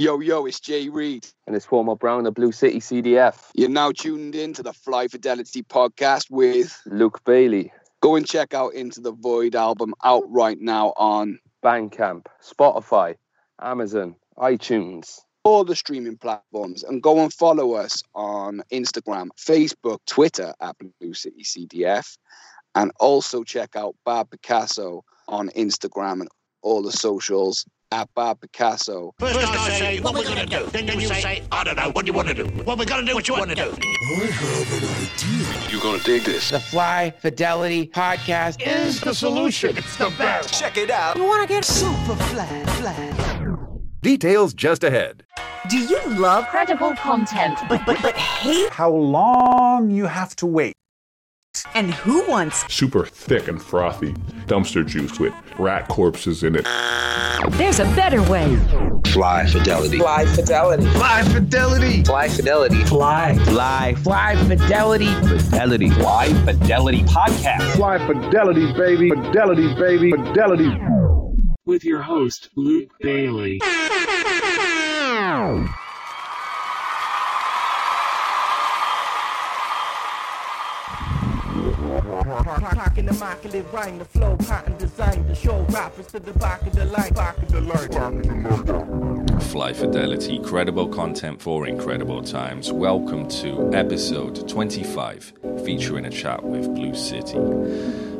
Yo, yo, it's Jay Reed. And it's Former Brown, the Blue City CDF. You're now tuned in to the Fly Fidelity podcast with Luke Bailey. Go and check out Into the Void album out right now on Bandcamp, Spotify, Amazon, iTunes. All the streaming platforms and go and follow us on Instagram, Facebook, Twitter at Blue City CDF. And also check out Bad Picasso on Instagram and all the socials at Bad Picasso. First I say, what we're going to do. Then you say, I don't know, what do you want to do? What we're going to do, what you want to do. I have an idea. You're gonna dig this. The Fly Fidelity Podcast Is the solution. It's the best. Check it out. You wanna get super fly, fly. Details just ahead. Do you love credible content, but, but, but hate? How long you have to wait? And who wants super thick and frothy dumpster juice with rat corpses in it. There's a better way. Fly fidelity. Fly fidelity. Fly fidelity. Fly fidelity. Fly, Fly, Fly Fidelity, Fidelity. Fly fidelity podcast. Fly fidelity, baby. Fidelity, baby. Fidelity. With your host, Luke Bailey. Packing the immaculate rhyme, the flow, pattern design, the show rappers to the back of the line. Back of the line. Fly Fidelity, credible content for incredible times. Welcome to episode 25, featuring a chat with Blue City.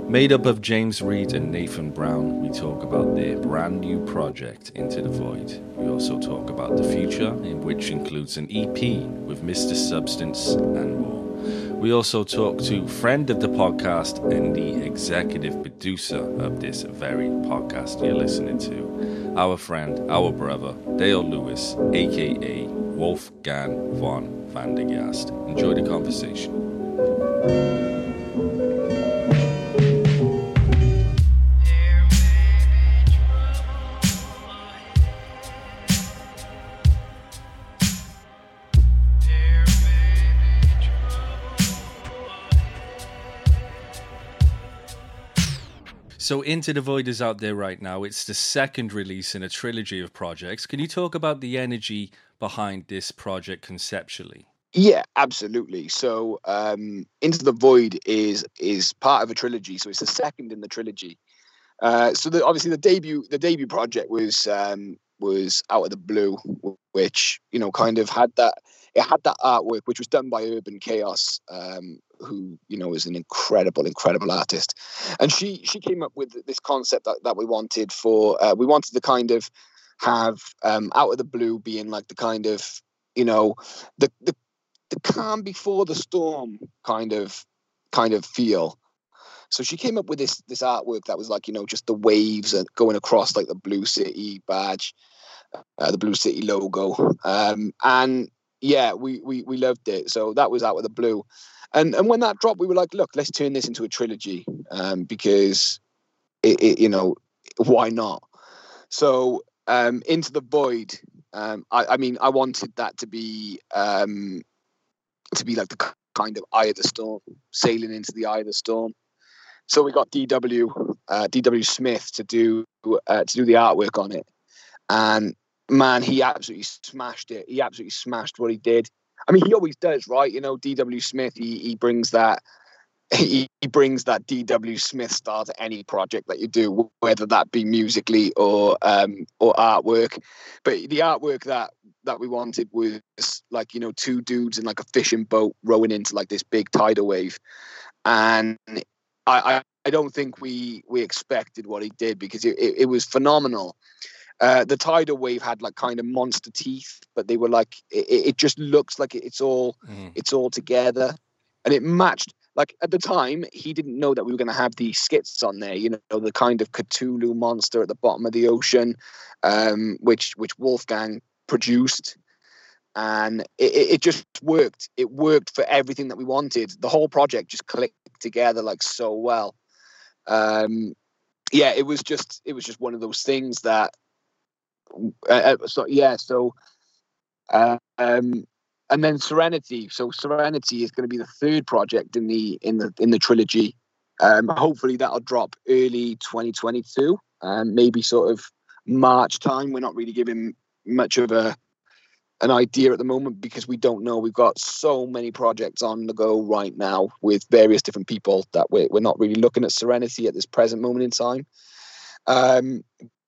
Made up of James Reed and Nathan Brown, we talk about their brand new project, Into the Void. We also talk about the future, in which includes an EP with Mr. Substance and more. We also talk to friend of the podcast and the executive producer of this very podcast you're listening to, our friend, our brother, Dale Lewis, aka Wolfgang von Vandergast. Enjoy the conversation. So, Into the Void is out there right now. It's the second release in a trilogy of projects. Can you talk about the energy behind this project conceptually? Yeah, absolutely. So, um, Into the Void is is part of a trilogy. So it's the second in the trilogy. Uh, so the, obviously the debut the debut project was um, was Out of the Blue, which you know kind of had that it had that artwork which was done by Urban Chaos, um, who you know is an incredible incredible artist, and she she came up with this concept that, that we wanted for uh, we wanted to kind of have um, Out of the Blue being like the kind of you know the the the calm before the storm kind of kind of feel. So she came up with this this artwork that was like you know just the waves going across like the Blue City badge, uh, the Blue City logo, um, and yeah, we, we we loved it. So that was out of the blue, and and when that dropped, we were like, look, let's turn this into a trilogy um, because it, it, you know why not? So um, into the void. Um, I, I mean, I wanted that to be um, to be like the kind of eye of the storm, sailing into the eye of the storm. So we got DW uh, DW Smith to do uh, to do the artwork on it, and man, he absolutely smashed it. He absolutely smashed what he did. I mean, he always does, right? You know, DW Smith, he he brings that he, he brings that DW Smith style to any project that you do, whether that be musically or um or artwork. But the artwork that that we wanted was like you know two dudes in like a fishing boat rowing into like this big tidal wave, and I I, I don't think we we expected what he did because it, it, it was phenomenal. Uh, the tidal wave had like kind of monster teeth, but they were like it, it just looks like it's all Mm. it's all together, and it matched. Like at the time, he didn't know that we were going to have these skits on there. You know, the kind of Cthulhu monster at the bottom of the ocean, um, which which Wolfgang produced, and it, it it just worked. It worked for everything that we wanted. The whole project just clicked together like so well. Um, yeah, it was just it was just one of those things that uh, uh, so yeah so uh, um and then serenity so serenity is going to be the third project in the in the in the trilogy um hopefully that'll drop early 2022 um maybe sort of march time we're not really giving much of a an idea at the moment because we don't know. We've got so many projects on the go right now with various different people that we're, we're not really looking at Serenity at this present moment in time. Um,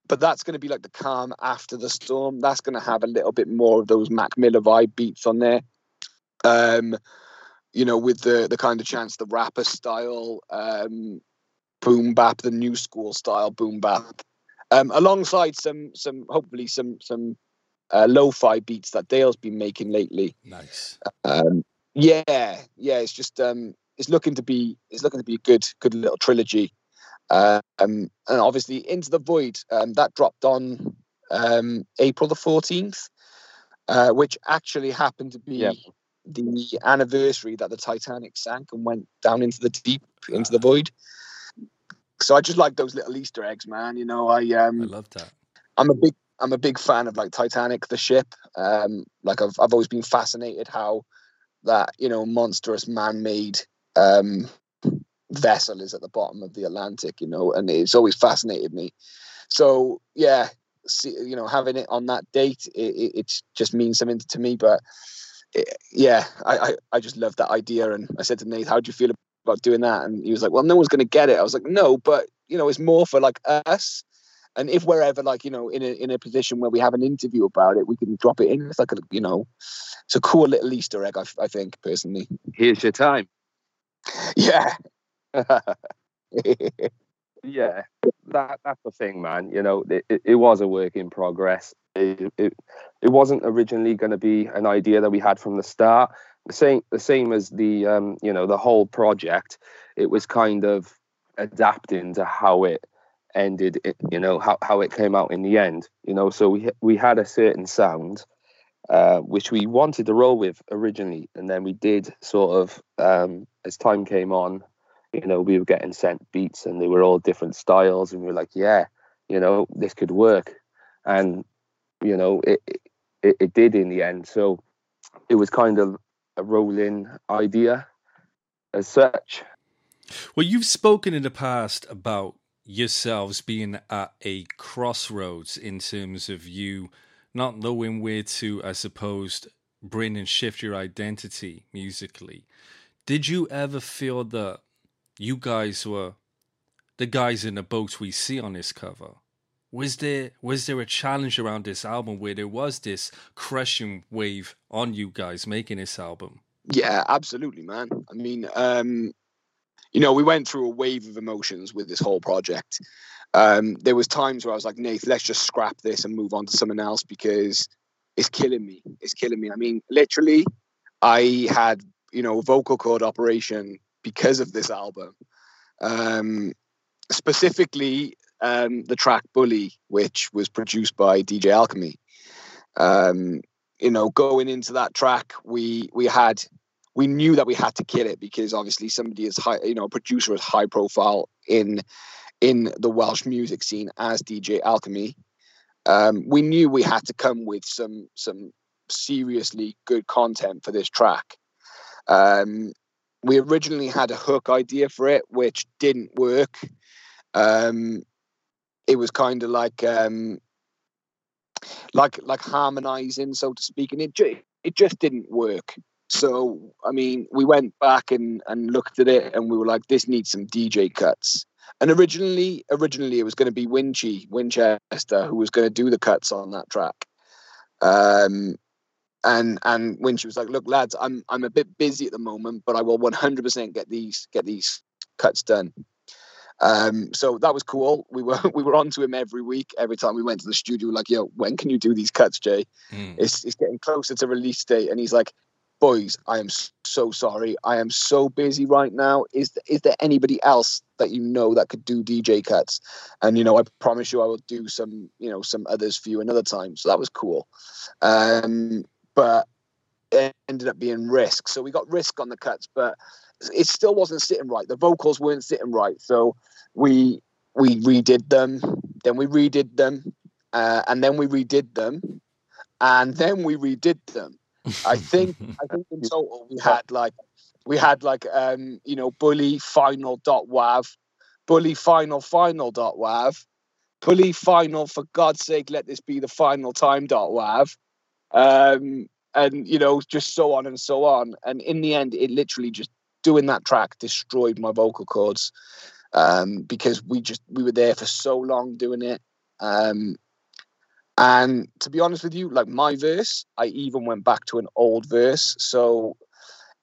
but that's going to be like the calm after the storm. That's going to have a little bit more of those Mac Miller vibe beats on there. Um, you know, with the the kind of chance the rapper style, um, boom bap, the new school style boom bap, um, alongside some some hopefully some some uh, lo-fi beats that Dale's been making lately. Nice. Um, yeah, yeah, it's just um, it's looking to be it's looking to be a good good little trilogy. Um, and obviously Into the Void um, that dropped on um, April the fourteenth, uh, which actually happened to be Yeah. the anniversary that the Titanic sank and went down into the deep into the void. So I just like those little Easter eggs, man. You know, I um, I love that. I'm a big I'm a big fan of like Titanic, the ship. Um, like I've I've always been fascinated how that you know monstrous man-made um, vessel is at the bottom of the Atlantic. You know, and it's always fascinated me. So yeah, see, you know, having it on that date, it, it, it just means something to me. But it, yeah, I, I I just love that idea. And I said to Nate, "How do you feel about doing that?" And he was like, "Well, no one's going to get it." I was like, "No, but you know, it's more for like us." And if we're ever like, you know, in a in a position where we have an interview about it, we can drop it in. It's like a, you know, it's a cool little Easter egg. I, I think personally. Here's your time. Yeah. yeah, that that's the thing, man. You know, it, it, it was a work in progress. It, it, it wasn't originally going to be an idea that we had from the start. The same the same as the um, you know the whole project. It was kind of adapting to how it ended. You know how how it came out in the end. You know, so we we had a certain sound. Uh, which we wanted to roll with originally, and then we did sort of um, as time came on, you know, we were getting sent beats and they were all different styles, and we were like, yeah, you know, this could work, and you know, it it, it did in the end. So it was kind of a rolling idea as such. Well, you've spoken in the past about yourselves being at a crossroads in terms of you not knowing where to, I suppose, bring and shift your identity musically. Did you ever feel that you guys were the guys in the boat we see on this cover? Was there was there a challenge around this album where there was this crushing wave on you guys making this album? Yeah, absolutely, man. I mean, um, you know, we went through a wave of emotions with this whole project. Um, there was times where I was like, Nate, let's just scrap this and move on to something else because it's killing me. It's killing me. I mean, literally, I had, you know, vocal cord operation because of this album. Um, specifically, um, the track Bully, which was produced by DJ Alchemy. Um, you know, going into that track, we we had we knew that we had to kill it because obviously somebody is high, you know, a producer is high profile in in the Welsh music scene as DJ Alchemy. Um, we knew we had to come with some some seriously good content for this track. Um, we originally had a hook idea for it, which didn't work. Um, it was kind of like um, like like harmonizing, so to speak, and it ju- it just didn't work. So I mean, we went back and and looked at it, and we were like, this needs some DJ cuts. And originally, originally it was going to be Winchy Winchester who was going to do the cuts on that track. Um, and and when she was like, "Look, lads, I'm I'm a bit busy at the moment, but I will 100% get these get these cuts done." Um, so that was cool. We were we were on to him every week. Every time we went to the studio, like, "Yo, when can you do these cuts, Jay?" Mm. It's it's getting closer to release date, and he's like, boys, I am so sorry. I am so busy right now. Is is there anybody else that you know that could do DJ cuts? And you know, I promise you, I will do some, you know, some others for you another time. So that was cool. Um, but it ended up being risk. So we got risk on the cuts, but it still wasn't sitting right. The vocals weren't sitting right. So we we redid them, then we redid them, uh, and then we redid them, and then we redid them. I think I think in total we had like we had like um you know bully final dot wav, bully final final dot wav, bully final for God's sake let this be the final time dot wav, um, and you know, just so on and so on. And in the end, it literally just doing that track destroyed my vocal cords um, because we just we were there for so long doing it. Um, and to be honest with you, like my verse, I even went back to an old verse. So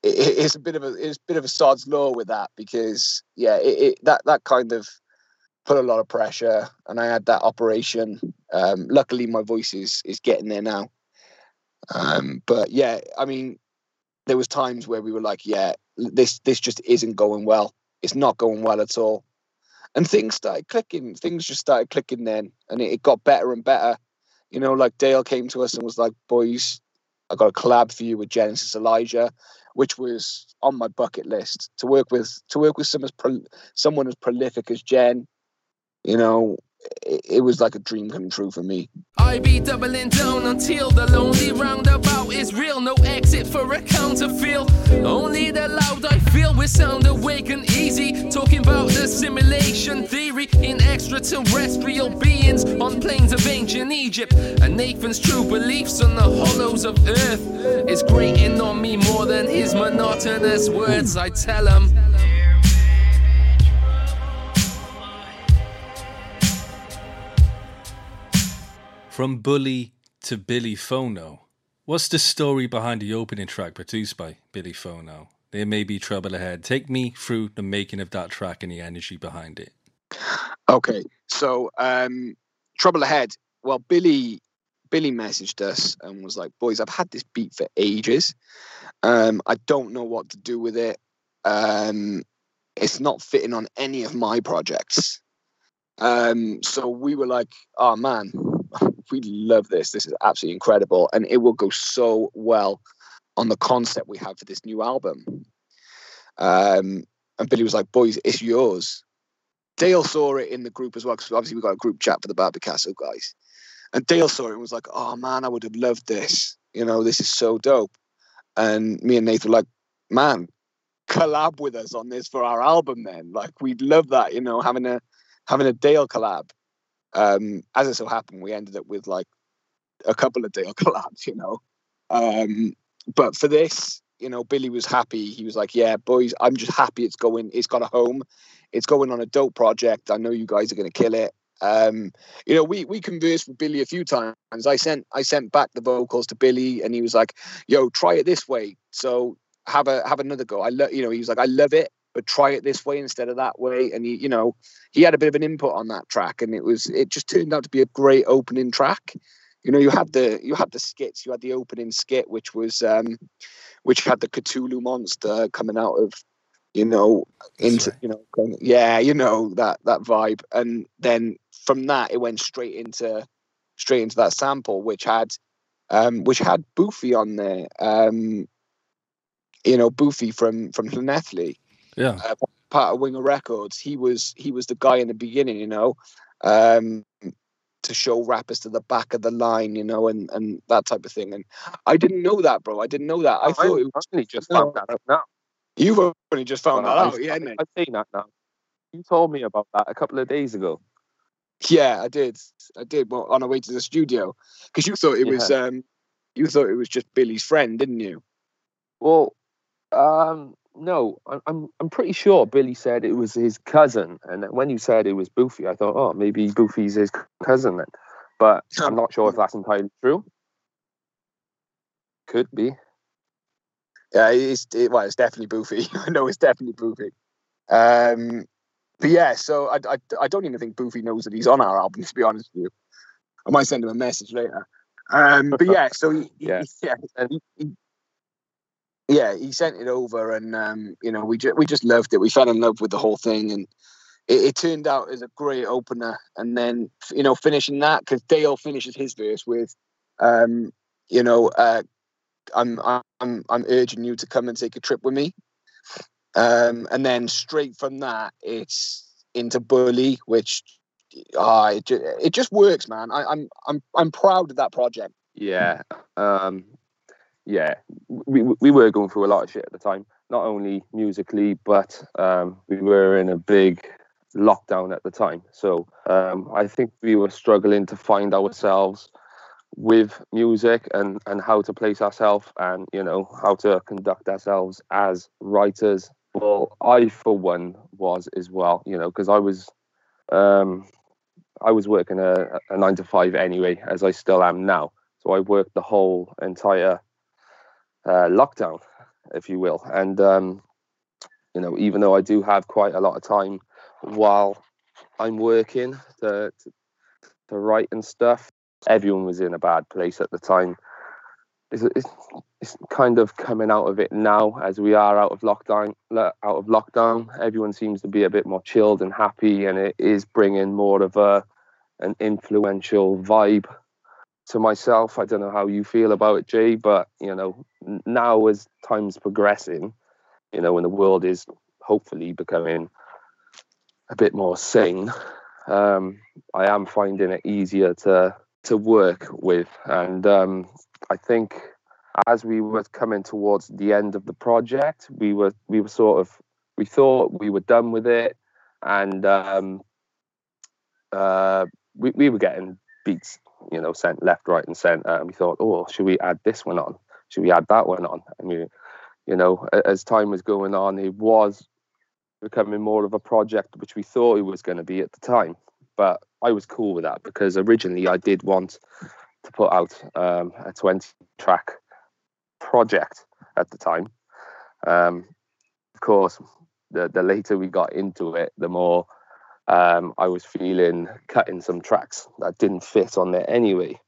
it, it's a bit of a it's a bit of a sod's law with that because yeah, it, it, that that kind of put a lot of pressure, and I had that operation. Um, luckily, my voice is is getting there now. Um, but yeah, I mean, there was times where we were like, yeah, this this just isn't going well. It's not going well at all. And things started clicking. Things just started clicking then, and it, it got better and better. You know, like Dale came to us and was like, "Boys, I got a collab for you with Genesis Elijah," which was on my bucket list to work with. To work with someone as pro- someone as prolific as Jen, you know, it, was like a dream come true for me. I be doubling down until the lonely roundabout is real. No exit for a counterfeit. Only the loud I feel with sound awake and easy. Talking about the simulation theory in extraterrestrial beings on plains of ancient Egypt. And Nathan's true beliefs on the hollows of earth is grating on me more than his monotonous words. I tell him. From Bully to Billy Phono. What's the story behind the opening track produced by Billy Phono? There may be trouble ahead. Take me through the making of that track and the energy behind it. Okay, so um, trouble ahead. Well, Billy Billy messaged us and was like, "Boys, I've had this beat for ages. Um, I don't know what to do with it. Um, it's not fitting on any of my projects." Um, so we were like, "Oh man, we love this. This is absolutely incredible, and it will go so well on the concept we have for this new album." Um, and Billy was like, "Boys, it's yours." Dale saw it in the group as well because obviously we got a group chat for the Bad Picasso guys, and Dale saw it and was like, "Oh man, I would have loved this. You know, this is so dope." And me and Nathan were like, "Man, collab with us on this for our album then. Like we'd love that. You know, having a having a Dale collab." Um, as it so happened, we ended up with like a couple of Dale collabs, you know. Um, but for this, you know, Billy was happy. He was like, "Yeah, boys, I'm just happy it's going. It's got a home. It's going on a dope project. I know you guys are going to kill it." Um, you know, we we conversed with Billy a few times. I sent I sent back the vocals to Billy, and he was like, "Yo, try it this way." So have a have another go. I love, you know, he was like, "I love it but try it this way instead of that way. And he, you know, he had a bit of an input on that track, and it was it just turned out to be a great opening track. You know, you had the you had the skits, you had the opening skit, which was um, which had the Cthulhu monster coming out of, you know, into right. you know, yeah, you know that that vibe, and then from that it went straight into straight into that sample, which had um, which had Boofy on there. Um, you know, Boofy from from Llanelli yeah, uh, part of Winger Records. He was he was the guy in the beginning, you know, um, to show rappers to the back of the line, you know, and and that type of thing. And I didn't know that, bro. I didn't know that. I oh, thought I, it was only just found that out now. You've only just found well, that out, yeah, I've seen that now. You told me about that a couple of days ago. Yeah, I did. I did. Well, on our way to the studio, because you thought it yeah. was um, you thought it was just Billy's friend, didn't you? Well, um, no, I'm I'm pretty sure Billy said it was his cousin, and when you said it was Boofy, I thought, oh, maybe Boofy's his cousin then. But I'm not sure if that's entirely true. Could be. Yeah, it's it, well, it's definitely Boofy. I know it's definitely Boofy. Um, but yeah, so I, I I don't even think Boofy knows that he's on our album. To be honest with you, I might send him a message later. Um, but yeah, so he, yeah, he, yeah, he, he, yeah, he sent it over, and um, you know, we just we just loved it. We fell in love with the whole thing, and it, it turned out as a great opener. And then you know, finishing that because Dale finishes his verse with, um, you know, uh, I'm I'm I'm urging you to come and take a trip with me. Um, and then straight from that, it's into Bully, which uh, it, just, it just works, man. I, I'm I'm I'm proud of that project. Yeah, um, yeah, we we were going through a lot of shit at the time. Not only musically, but um, we were in a big lockdown at the time. So um, I think we were struggling to find ourselves. with music and and how to place ourselves and you know how to conduct ourselves as writers well i for one was as well you know because i was um i was working a, a nine to five anyway as i still am now so i worked the whole entire uh, lockdown if you will and um you know even though i do have quite a lot of time while i'm working to, to to write and stuff everyone was in a bad place at the time. It's, it's, it's, kind of coming out of it now as we are out of lockdown. Out of lockdown, everyone seems to be a bit more chilled and happy, and it is bringing more of a an influential vibe to myself. I don't know how you feel about it, Jay, but you know now as time's progressing, you know when the world is hopefully becoming a bit more sane, um, I am finding it easier to to work with. And um, I think as we were coming towards the end of the project, we were we were sort of we thought we were done with it, and um, uh, we we were getting beats, you know, sent left, right, and centre. And we thought, oh, should we add this one on? Should we add that one on? And we, you know, as time was going on, it was becoming more of a project which we thought it was going to be at the time but I was cool with that because originally I did want to put out um, a 20 track project at the time. Um, of course, the, the later we got into it, the more um, I was feeling cutting some tracks that didn't fit on there anyway.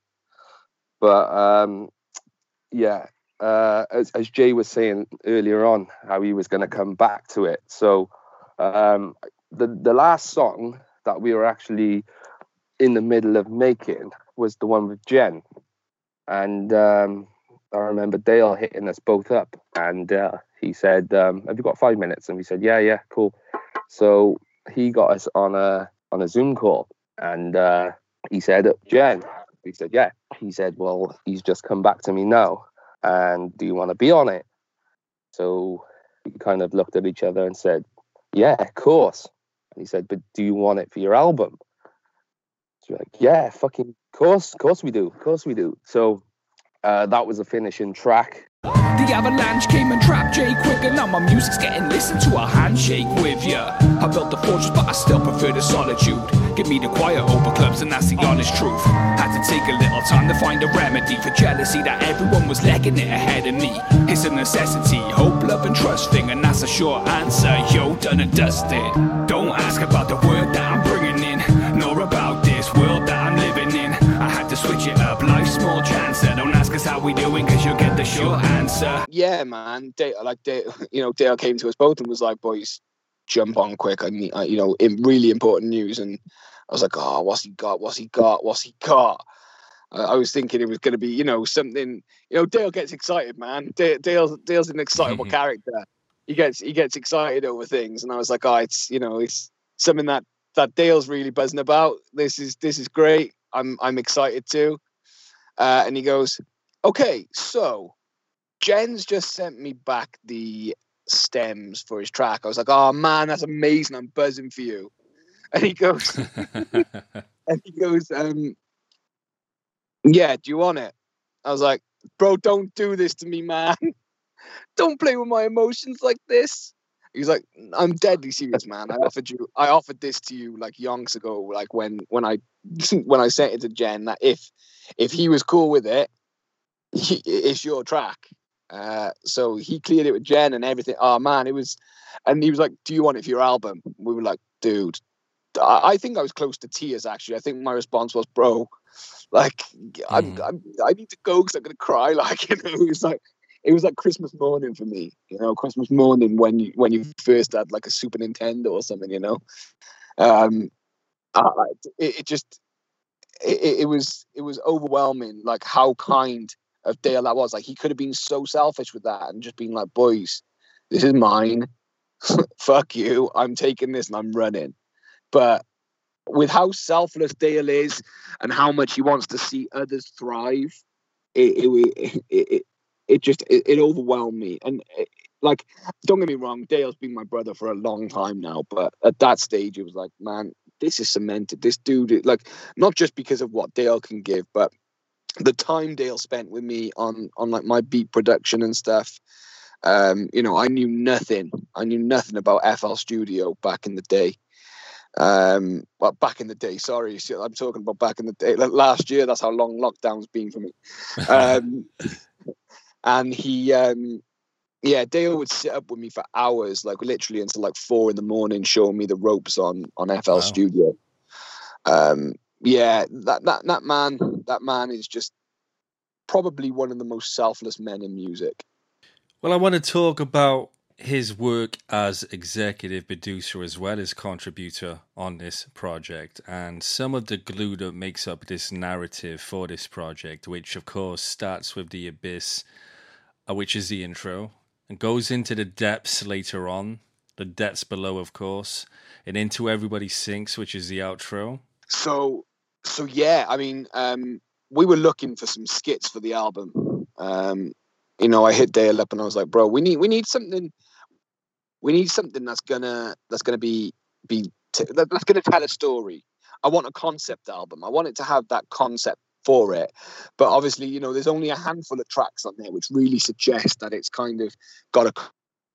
But um, yeah, uh, as, as Jay was saying earlier on, how he was going to come back to it. So um, the the last song that we were actually in the middle of making was the one with Jen. And um, I remember Dale hitting us both up and uh, he said, um, Have you got five minutes? And we said, Yeah, yeah, cool. So he got us on a on a Zoom call and uh, he said, Jen. he said, Yeah. He said, Well, he's just come back to me now. And do you want to be on it? So we kind of looked at each other and said, Yeah, of course. And he said, But do you want it for your album? So we're like, Yeah, fucking course, course we do. Course we do. So uh, that was a finishing track. The avalanche came and trapped Jay quicker. Now my music's getting listened to a handshake with ya. I built the fortress, but I still prefer the solitude. Give me the quiet over clubs, and that's the honest truth. Had to take a little time to find a remedy for jealousy that everyone was legging it ahead of me. It's a necessity, hope, love, and trust thing, and that's a short answer. Yo, done and dusted. Don't ask about the word that I'm bringing Don't ask us how we doing, cause you'll get the short answer. Yeah, man. Dale, like Dale, you know, Dale came to us both and was like, "Boys, jump on quick. I need, I, you know, in really important news." And I was like, "Oh, what's he got? What's he got? What's he got?" Uh, I was thinking it was going to be, you know, something. You know, Dale gets excited, man. Dale, Dale's Dale's an excitable character. He gets he gets excited over things, and I was like, "Oh, it's you know, it's something that that Dale's really buzzing about. This is this is great. I'm I'm excited too." Uh, and he goes, "Okay, so Jen's just sent me back the stems for his track. I was like, oh man, that's amazing. I'm buzzing for you. And he goes, and he goes, um, yeah, do you want it? I was like, bro, don't do this to me, man. don't play with my emotions like this. He's like, I'm deadly serious, man. I offered you, I offered this to you like yonks ago, like when when I when I sent it to Jen that if if he was cool with it, he, it's your track. Uh, so he cleared it with Jen and everything. Oh man, it was, and he was like, "Do you want it for your album?" We were like, "Dude." I, I think I was close to tears actually. I think my response was, "Bro, like I'm, I'm I need to go because I'm gonna cry." Like you know, it was like it was like Christmas morning for me. You know, Christmas morning when you when you first had like a Super Nintendo or something. You know, um, uh, it, it just it, it was it was overwhelming. Like how kind of Dale that was. Like he could have been so selfish with that and just been like, boys, this is mine. Fuck you. I'm taking this and I'm running. But with how selfless Dale is and how much he wants to see others thrive, it it it, it, it just it, it, overwhelmed me. And it, like, don't get me wrong, Dale's been my brother for a long time now. But at that stage, it was like, man, this is cemented. This dude, like, not just because of what Dale can give, but the time Dale spent with me on on like my beat production and stuff. Um, you know, I knew nothing. I knew nothing about FL Studio back in the day. Um, well, back in the day, sorry, I'm talking about back in the day. Last year, that's how long lockdown's been for me. Um, and he, um, yeah, Dale would sit up with me for hours, like literally until like four in the morning, showing me the ropes on on FL wow. Studio. Um, yeah, that that that man, that man is just probably one of the most selfless men in music. Well, I want to talk about his work as executive producer as well as contributor on this project and some of the glue that makes up this narrative for this project which of course starts with the abyss uh, which is the intro and goes into the depths later on the depths below of course and into everybody sinks which is the outro so so yeah i mean um we were looking for some skits for the album um you know i hit dale up and i was like bro we need we need something we need something that's gonna that's gonna be be t- that's gonna tell a story. I want a concept album. I want it to have that concept for it. But obviously, you know, there's only a handful of tracks on there which really suggest that it's kind of got a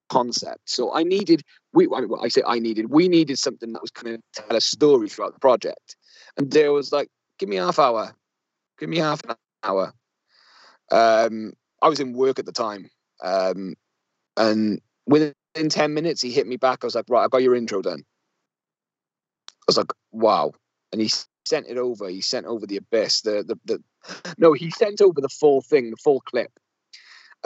concept. So I needed we I, mean, I say I needed we needed something that was going to tell a story throughout the project. And there was like, give me half hour, give me half an hour. Um, I was in work at the time, um, and within 10 minutes, he hit me back. I was like, right, I got your intro done. I was like, wow. And he sent it over. He sent over the abyss. The the, the no, he sent over the full thing, the full clip.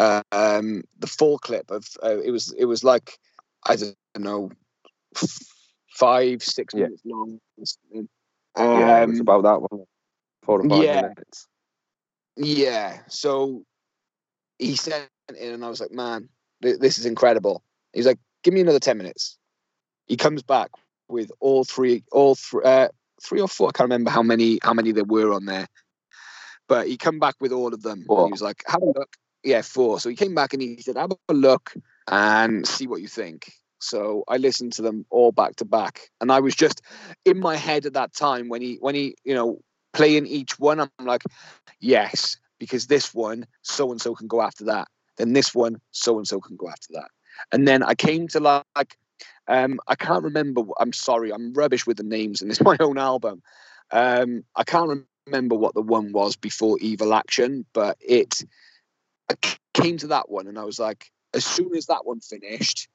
Um, the full clip of uh, it was it was like I don't know five six yeah. minutes long. Um, yeah, it's about that one. Four or five yeah, minutes. Yeah. So he sent it, and I was like, man, this is incredible. He's like, give me another 10 minutes. He comes back with all three, all three, uh, three or four. I can't remember how many, how many there were on there, but he come back with all of them. He was like, have a look. Yeah, four. So he came back and he said, have a look and see what you think. So I listened to them all back to back, and I was just in my head at that time when he, when he, you know, playing each one. I'm like, yes, because this one, so and so can go after that. Then this one, so and so can go after that. And then I came to like, um, I can't remember. I'm sorry, I'm rubbish with the names, and it's my own album. Um, I can't remember what the one was before Evil Action, but it I came to that one, and I was like, as soon as that one finished,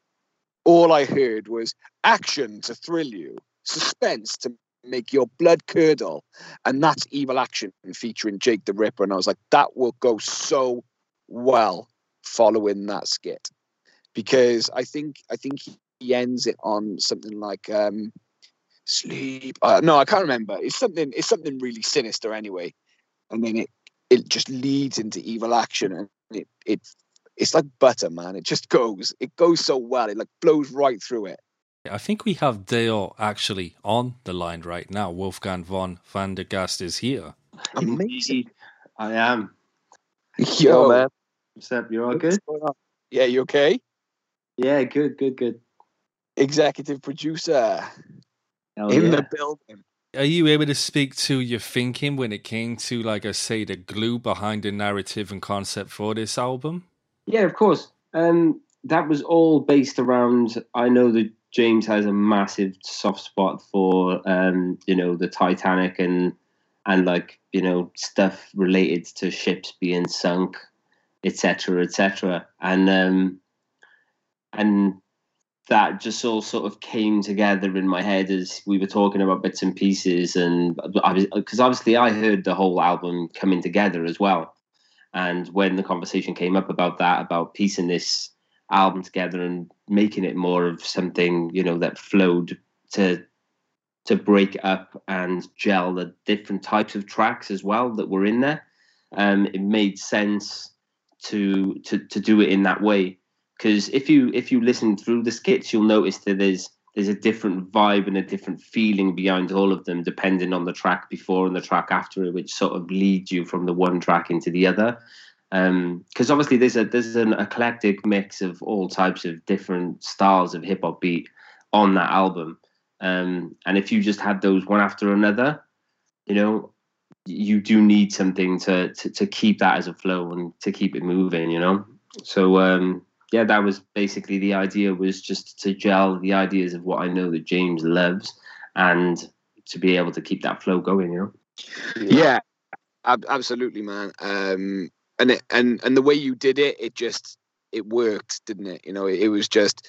all I heard was action to thrill you, suspense to make your blood curdle, and that's Evil Action featuring Jake the Ripper. And I was like, that will go so well following that skit because I think I think he ends it on something like um, sleep. Uh, no, I can't remember. It's something. It's something really sinister anyway, and then it it just leads into evil action, and it it it's like butter, man. It just goes. It goes so well. It like blows right through it. I think we have Dale actually on the line right now. Wolfgang von van der Gast is here. Amazing. I am. Yo, man. What's up? You're all good? Yeah, you okay? Yeah, good, good, good. Executive producer Hell in yeah. the building. Are you able to speak to your thinking when it came to, like I say, the glue behind the narrative and concept for this album? Yeah, of course. Um, that was all based around. I know that James has a massive soft spot for, um, you know, the Titanic and and like you know stuff related to ships being sunk, etc., etc. And um, and that just all sort of came together in my head as we were talking about bits and pieces and I was because obviously I heard the whole album coming together as well. And when the conversation came up about that about piecing this album together and making it more of something you know that flowed to to break up and gel the different types of tracks as well that were in there um it made sense to to to do it in that way because if you if you listen through the skits, you'll notice that there's there's a different vibe and a different feeling behind all of them, depending on the track before and the track after it, which sort of leads you from the one track into the other. Because um, obviously there's a there's an eclectic mix of all types of different styles of hip hop beat on that album, um, and if you just had those one after another, you know, you do need something to, to to keep that as a flow and to keep it moving. You know, so um, yeah, that was basically the idea was just to gel the ideas of what I know that James loves and to be able to keep that flow going. You know. Yeah, ab- absolutely, man. Um, and it, and and the way you did it, it just it worked, didn't it? You know, it, it was just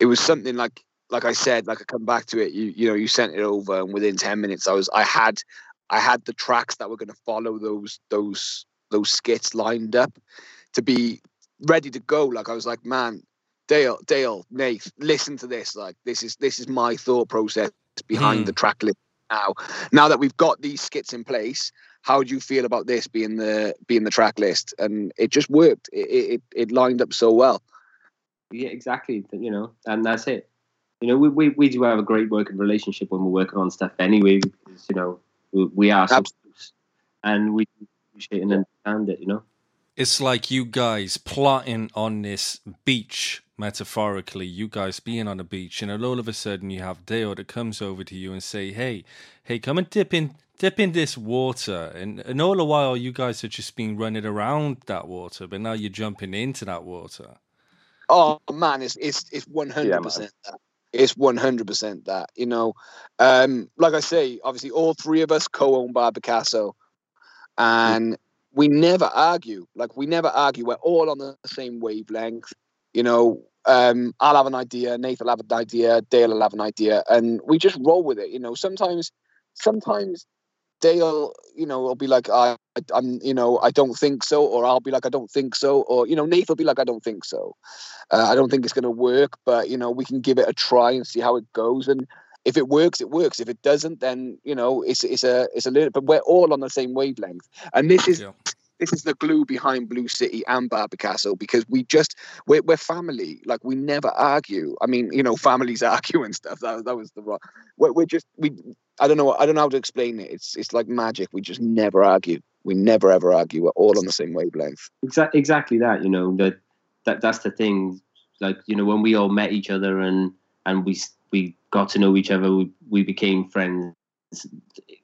it was something like like I said, like I come back to it. You you know, you sent it over, and within ten minutes, I was I had I had the tracks that were going to follow those those those skits lined up to be ready to go. Like I was like, man, Dale, Dale, Nate, listen to this. Like this is this is my thought process behind Mm. the track list now. Now that we've got these skits in place, how do you feel about this being the being the track list? And it just worked. It it, it lined up so well. Yeah, exactly. You know, and that's it. You know, we, we, we do have a great working relationship when we're working on stuff anyway, because, you know, we, we are and we appreciate and understand it, you know. It's like you guys plotting on this beach, metaphorically, you guys being on a beach, and then all of a sudden you have Dale that comes over to you and say, Hey, hey, come and dip in dip in this water and, and all the while you guys are just been running around that water, but now you're jumping into that water. Oh man, it's it's it's one hundred percent that. It's one hundred percent that. You know, um, like I say, obviously all three of us co-own Bad Picasso, and we never argue. Like we never argue. We're all on the same wavelength. You know, um, I'll have an idea, Nathan will have an idea, Dale will have an idea, and we just roll with it. You know, sometimes, sometimes Dale, you know, will be like, I, I'm, you know, I don't think so, or I'll be like, I don't think so, or you know, Nathan will be like, I don't think so. Uh, I don't think it's going to work, but you know, we can give it a try and see how it goes. And if it works, it works. If it doesn't, then you know, it's it's a it's a little. But we're all on the same wavelength, and this is. This is the glue behind Blue City and Bad Picasso because we just we're, we're family. Like we never argue. I mean, you know, families argue and stuff. That, that was the wrong. We're, we're just we. I don't know. I don't know how to explain it. It's it's like magic. We just never argue. We never ever argue. We're all on the same wavelength. Exactly, exactly that. You know that that that's the thing. Like you know, when we all met each other and and we we got to know each other, we, we became friends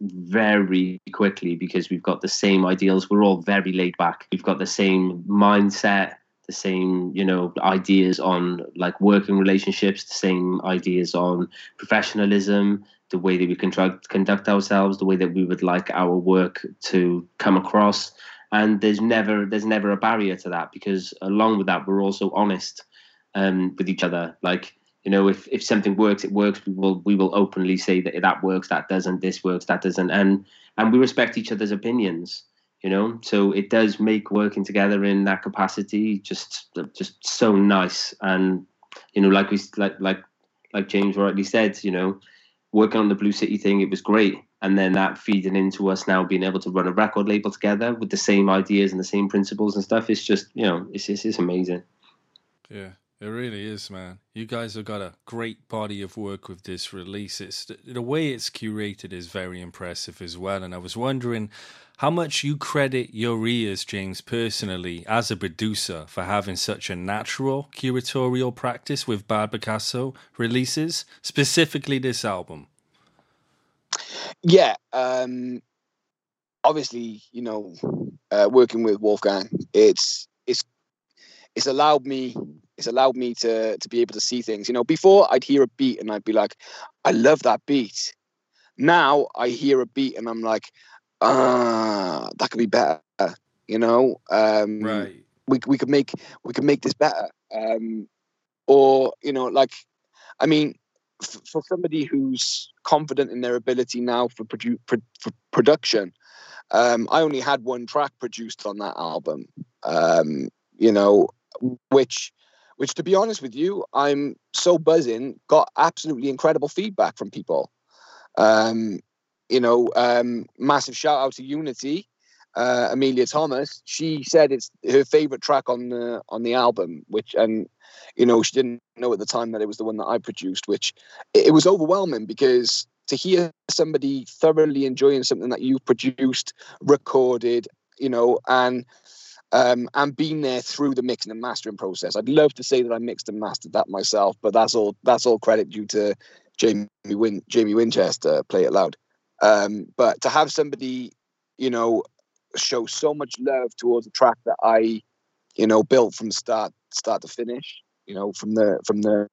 very quickly because we've got the same ideals. We're all very laid back. We've got the same mindset, the same you know ideas on like working relationships, the same ideas on professionalism, the way that we conduct conduct ourselves, the way that we would like our work to come across. And there's never there's never a barrier to that because along with that we're also honest um, with each other. Like you know, if if something works, it works. We will we will openly say that that works, that doesn't, this works, that doesn't, and and we respect each other's opinions. You know, so it does make working together in that capacity just just so nice. And you know, like we like like like James rightly said, you know, working on the Blue City thing, it was great. And then that feeding into us now being able to run a record label together with the same ideas and the same principles and stuff. It's just, you know, it's it's, it's amazing. Yeah, it really is, man. You guys have got a great body of work with this release. It's the way it's curated is very impressive as well. And I was wondering how much you credit your ears, James, personally as a producer for having such a natural curatorial practice with Bad Picasso releases, specifically this album. Yeah, um, obviously, you know, uh, working with Wolfgang, it's it's it's allowed me it's allowed me to to be able to see things. You know, before I'd hear a beat and I'd be like, I love that beat. Now I hear a beat and I'm like, ah, that could be better. You know, um, right? We we could make we could make this better. Um, or you know, like, I mean, f- for somebody who's confident in their ability now for, produ- pro- for production, um, I only had one track produced on that album. Um, you know, which which to be honest with you, I'm so buzzing. Got absolutely incredible feedback from people. Um, you know, um, massive shout out to Unity, uh, Amelia Thomas. She said it's her favorite track on the on the album, which and you know she didn't know at the time that it was the one that I produced, which it, it was overwhelming because to hear somebody thoroughly enjoying something that you produced, recorded, you know, and um, and been there through the mixing and mastering process. I'd love to say that I mixed and mastered that myself, but that's all that's all credit due to Jamie Win Jamie Winchester. Play it loud. Um, but to have somebody you know, show so much love towards a track that I, you know, built from start start to finish. You know, from the from the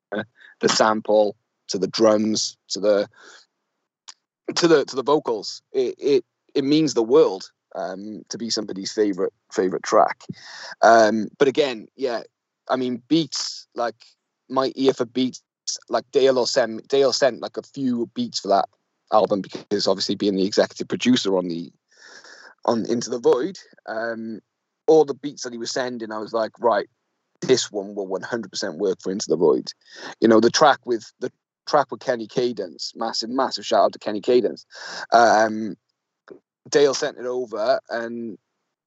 the sample to the drums to the to the to the vocals. It it, it means the world um, to be somebody's favorite favorite track. Um, but again, yeah, I mean beats like my ear for beats like Dale or sent Dale sent like a few beats for that album because obviously being the executive producer on the on Into the Void, um, all the beats that he was sending, I was like, right, this one will 100% work for Into the Void. You know, the track with the track with Kenny Cadence, massive, massive shout out to Kenny Cadence. Um, Dale sent it over and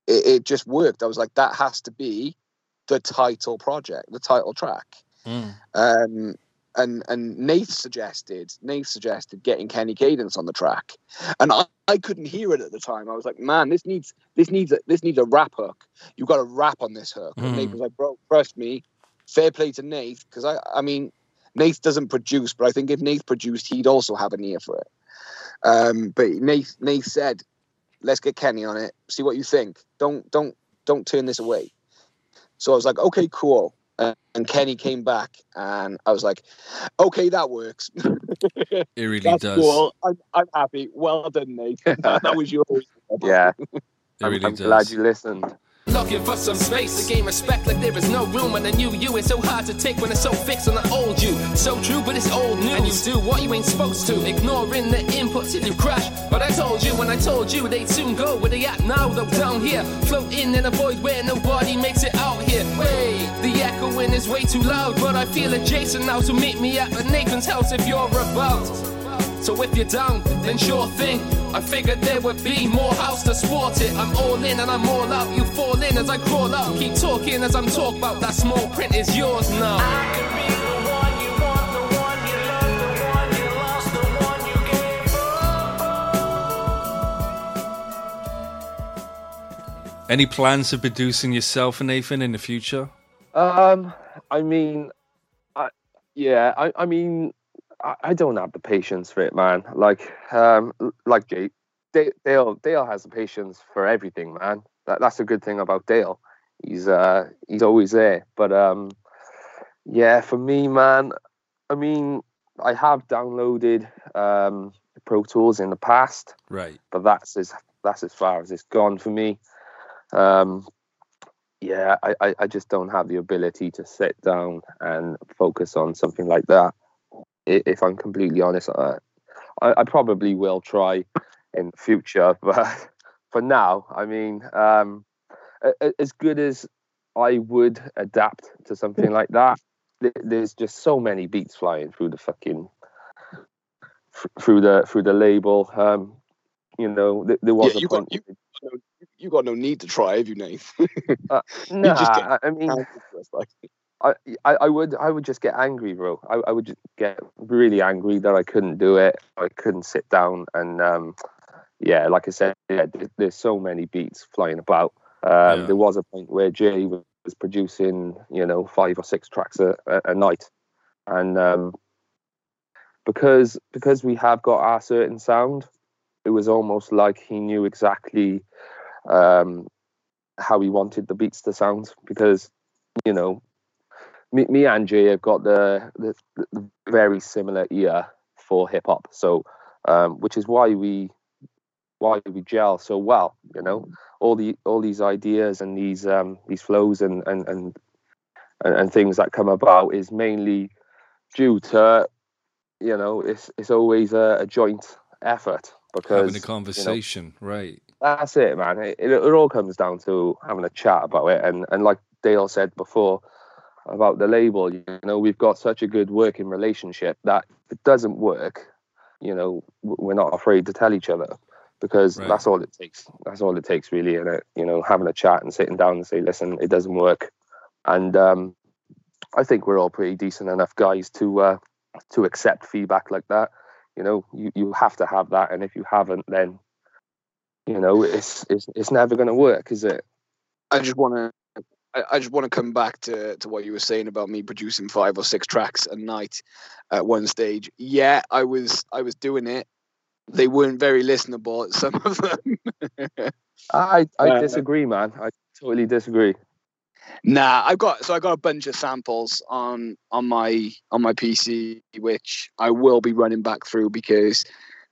it, it just worked. I was like, that has to be the title project, the title track. Mm. Um, and and Nath suggested Nath suggested getting Kenny Cadence on the track, and I, I couldn't hear it at the time. I was like, man, this needs this needs a, this needs a rap hook. You've got to rap on this hook. And Nath Mm. was like, bro, trust me. Fair play to Nath because I I mean Nath doesn't produce, but I think if Nath produced, he'd also have an ear for it. Um, but Nath Nath said, let's get Kenny on it. See what you think. Don't don't don't turn this away. So I was like, okay, cool. Uh, and Kenny came back, and I was like, okay, that works. It really That's does. cool. I'm, I'm happy. Well done, Nate. that, that was your. Yeah. It I'm, really I'm does. glad you listened. Looking for some space to gain respect like there is no room and the new you is so hard to take when it's so fixed on the old you. So true, but it's old news. And you do what you ain't supposed to, ignoring the input till you crash. But I told you when I told you they'd soon go where they at now, though down here, floating in a void where nobody makes it out here. Wait, the echoing is way too loud, but I feel adjacent now. So meet me at the Nathan's house if you're about. So if you're down, then sure thing. I figured there would be more house to sport it. I'm all in and I'm all out. You fall in as I crawl out. Keep talking as I'm talk about. That small print is yours now. Any plans of producing yourself, and Nathan, in the future? Um, I mean, I, yeah, I, I mean, I, I don't have the patience for it, man. Like, um, like Jay, Dale, Dale, Dale has the patience for everything, man. That, that's a good thing about Dale. He's uh, he's always there. But um, yeah, for me, man, I mean, I have downloaded um Pro Tools in the past, Right. but that's as that's as far as it's gone for me. Um, yeah, I, I, I just don't have the ability to sit down and focus on something like that. If I'm completely honest, uh, I, I probably will try in the future, but for now, I mean, um, as good as I would adapt to something like that, there's just so many beats flying through the fucking through the through the label. Um, you know, th- there was Yeah, a you point. got you, no, you got no need to try, have you, Nate? Uh, You nah, I- mean, I, I I would I would just get angry, bro. I, I would just get really angry that I couldn't do it. I couldn't sit down and um, yeah, like I said, yeah, there- there's so many beats flying about. Um, Yeah. There was a point where Jay was was producing, you know, five or six tracks a, a, a night, and um, because because we have got our certain sound, it was almost like he knew exactly um, how he wanted the beats to sound. Because you know, me, me and Jay have got the, the, the very similar ear for hip hop, so um, which is why we why we gel so well. You know, all the all these ideas and these um, these flows and and and and, things that come about is mainly due to you know it's it's always a, a joint effort because Having a you know, conversation, right? that's it, man. It, it, it all comes down to having a chat about it, and and like Dale said before about the label, you know, we've got such a good working relationship that if it doesn't work, you know, we're not afraid to tell each other because Right. that's all it takes. That's all it takes, really, and it, you know, having a chat and sitting down and say, listen, it doesn't work, and um, I think we're all pretty decent enough guys to uh, to accept feedback like that. You know, you, you have to have that, and if you haven't, then you know it's it's it's never going to work, is it? I just want to. I I just want to come back to, to what you were saying about me producing five or six tracks a night at one stage. Yeah, I was I was doing it they weren't very listenable. Some of them. I I disagree, man. I totally disagree. Nah, I've got so I got a bunch of samples on on my on my PC, which I will be running back through because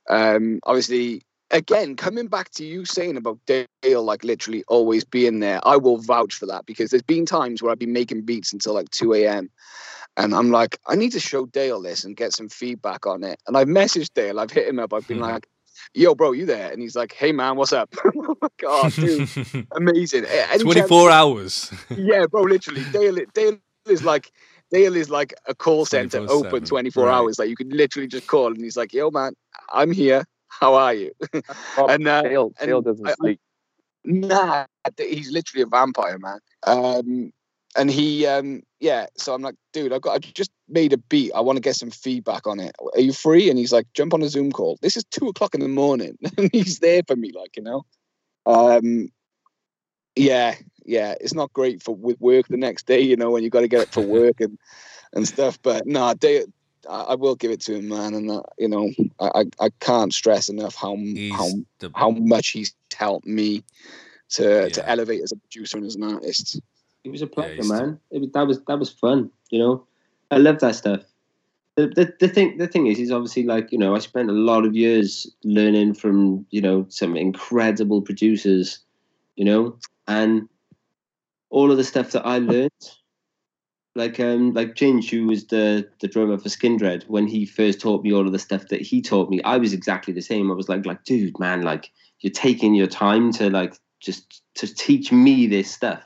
um obviously again coming back to you saying about Dale like literally always being there, I will vouch for that because there's been times where I've been making beats until like 2 a.m. And I'm like, I need to show Dale this and get some feedback on it. And I've messaged Dale, I've hit him up, I've been mm-hmm. like, yo, bro, you there? And he's like, hey, man, what's up? oh my God, dude, amazing. Any chance- 24 hours. yeah, bro, literally. Dale, Dale is like Dale is like a call center 24/7, open 24 right. hours. Like you can literally just call and he's like, yo, man, I'm here. How are you? and uh, Dale, Dale doesn't I- sleep. Nah, he's literally a vampire, man. Um, and he, um, yeah. So I'm like, dude, I've got, I just made a beat. I want to get some feedback on it. Are you free? And he's like, jump on a Zoom call. This is two o'clock in the morning, and he's there for me, like you know. Um, yeah, yeah. It's not great for with work the next day, you know, when you got to get up for work and and stuff. But no, they, I, I will give it to him, man. And uh, you know, I, I I can't stress enough how how the- how much he's helped me to Yeah. to elevate as a producer and as an artist. He was a pleasure, he's- man. It was, that was that was fun. You know, I love that stuff. The, the the thing the thing is, is obviously like you know, I spent a lot of years learning from you know some incredible producers, you know, and all of the stuff that I learned, like um like Ginge, who was the the drummer for Skindred, when he first taught me all of the stuff that he taught me, I was exactly the same. I was like like dude, man, like you're taking your time to like just to teach me this stuff.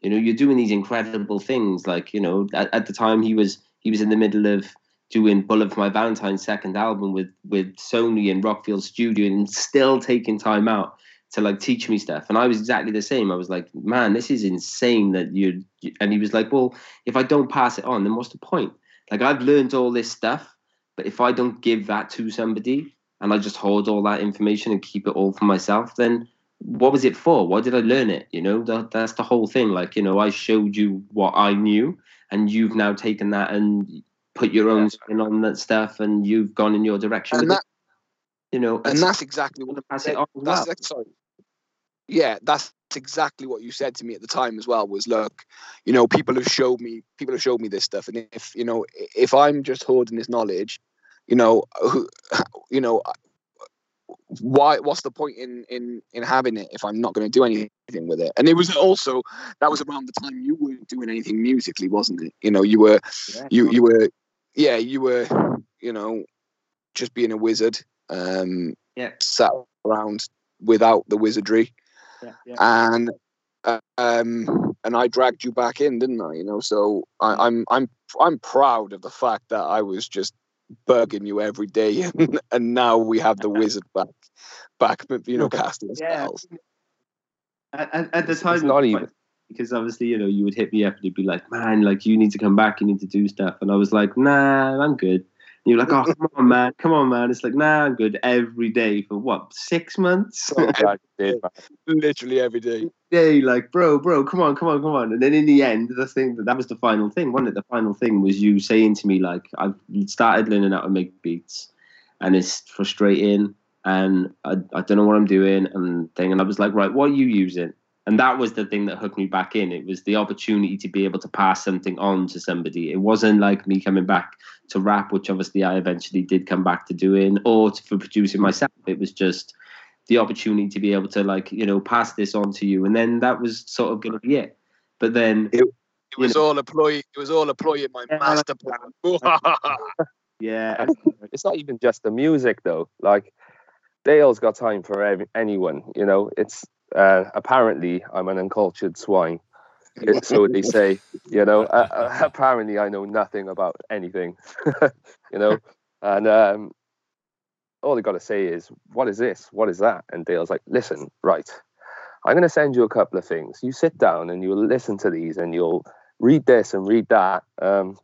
You know you're doing these incredible things. Like you know at, at the time he was he was in the middle of doing bullet for my valentine's second album with with sony and rockfield studio and still taking time out to like teach me stuff and i was exactly the same i was like man this is insane that you and he was like well if i don't pass it on then what's the point like i've learned all this stuff but if i don't give that to somebody and i just hold all that information and keep it all for myself then what was it for? Why did I learn it? You know, that, that's the whole thing. Like, you know, I showed you what I knew, and you've now taken that and put your own spin on that stuff, and you've gone in your direction. And that. You know, and that's exactly what pass it on that's, that's- sorry. Yeah, that's exactly what you said to me at the time as well. Was look, you know, people have showed me, people have showed me this stuff, and if you know, if I'm just hoarding this knowledge, you know, who, you know, uh, why? What's the point in in in having it if I'm not going to do anything with it? And it was also that was around the time you weren't doing anything musically, wasn't it? You know, you were, you you were, yeah, you were, you know, just being a wizard. Um, yeah, sat around without the wizardry Yeah, yeah. and uh, um and I dragged you back in, didn't I? You know, so I, I'm I'm I'm proud of the fact that I was just bugging you every day, and, and now we have the wizard back, back, you know, casting Yeah. spells. at, at, at the time, it's not even- because obviously, you know, you would hit me up and you'd be like, "Man, like you need to come back. You need to do stuff." And I was like, "Nah, I'm good." And you're like, "Oh, come on, man, come on, man." It's like, "Nah, I'm good." Every day for what six months? Literally every day. day, like, bro, bro, come on, come on, come on. And then in the end, the thing that was the final thing, wasn't it? The final thing was you saying to me, like, I've started learning how to make beats and it's frustrating and I, I don't know what I'm doing and thing. And I was like, right, what are you using? And that was the thing that hooked me back in. It was the opportunity to be able to pass something on to somebody. It wasn't like me coming back to rap, which obviously I eventually did come back to doing, or to, for producing myself. It was just the opportunity to be able to like you know pass this on to you. And then that was sort of going to be it. But then it, it was all a ploy it was all a ploy in my master plan. Yeah. It's not even just the music though. Like dale's got time for every, anyone you know? It's uh, apparently i'm an uncultured swine. It- so they say you know uh, uh, apparently i know nothing about anything you know and um all they got to say is, "What is this? What is that?" And Dale's like, "Listen, right, I'm going to send you a couple of things. You sit down and you'll listen to these, and you'll read this and read that." Um,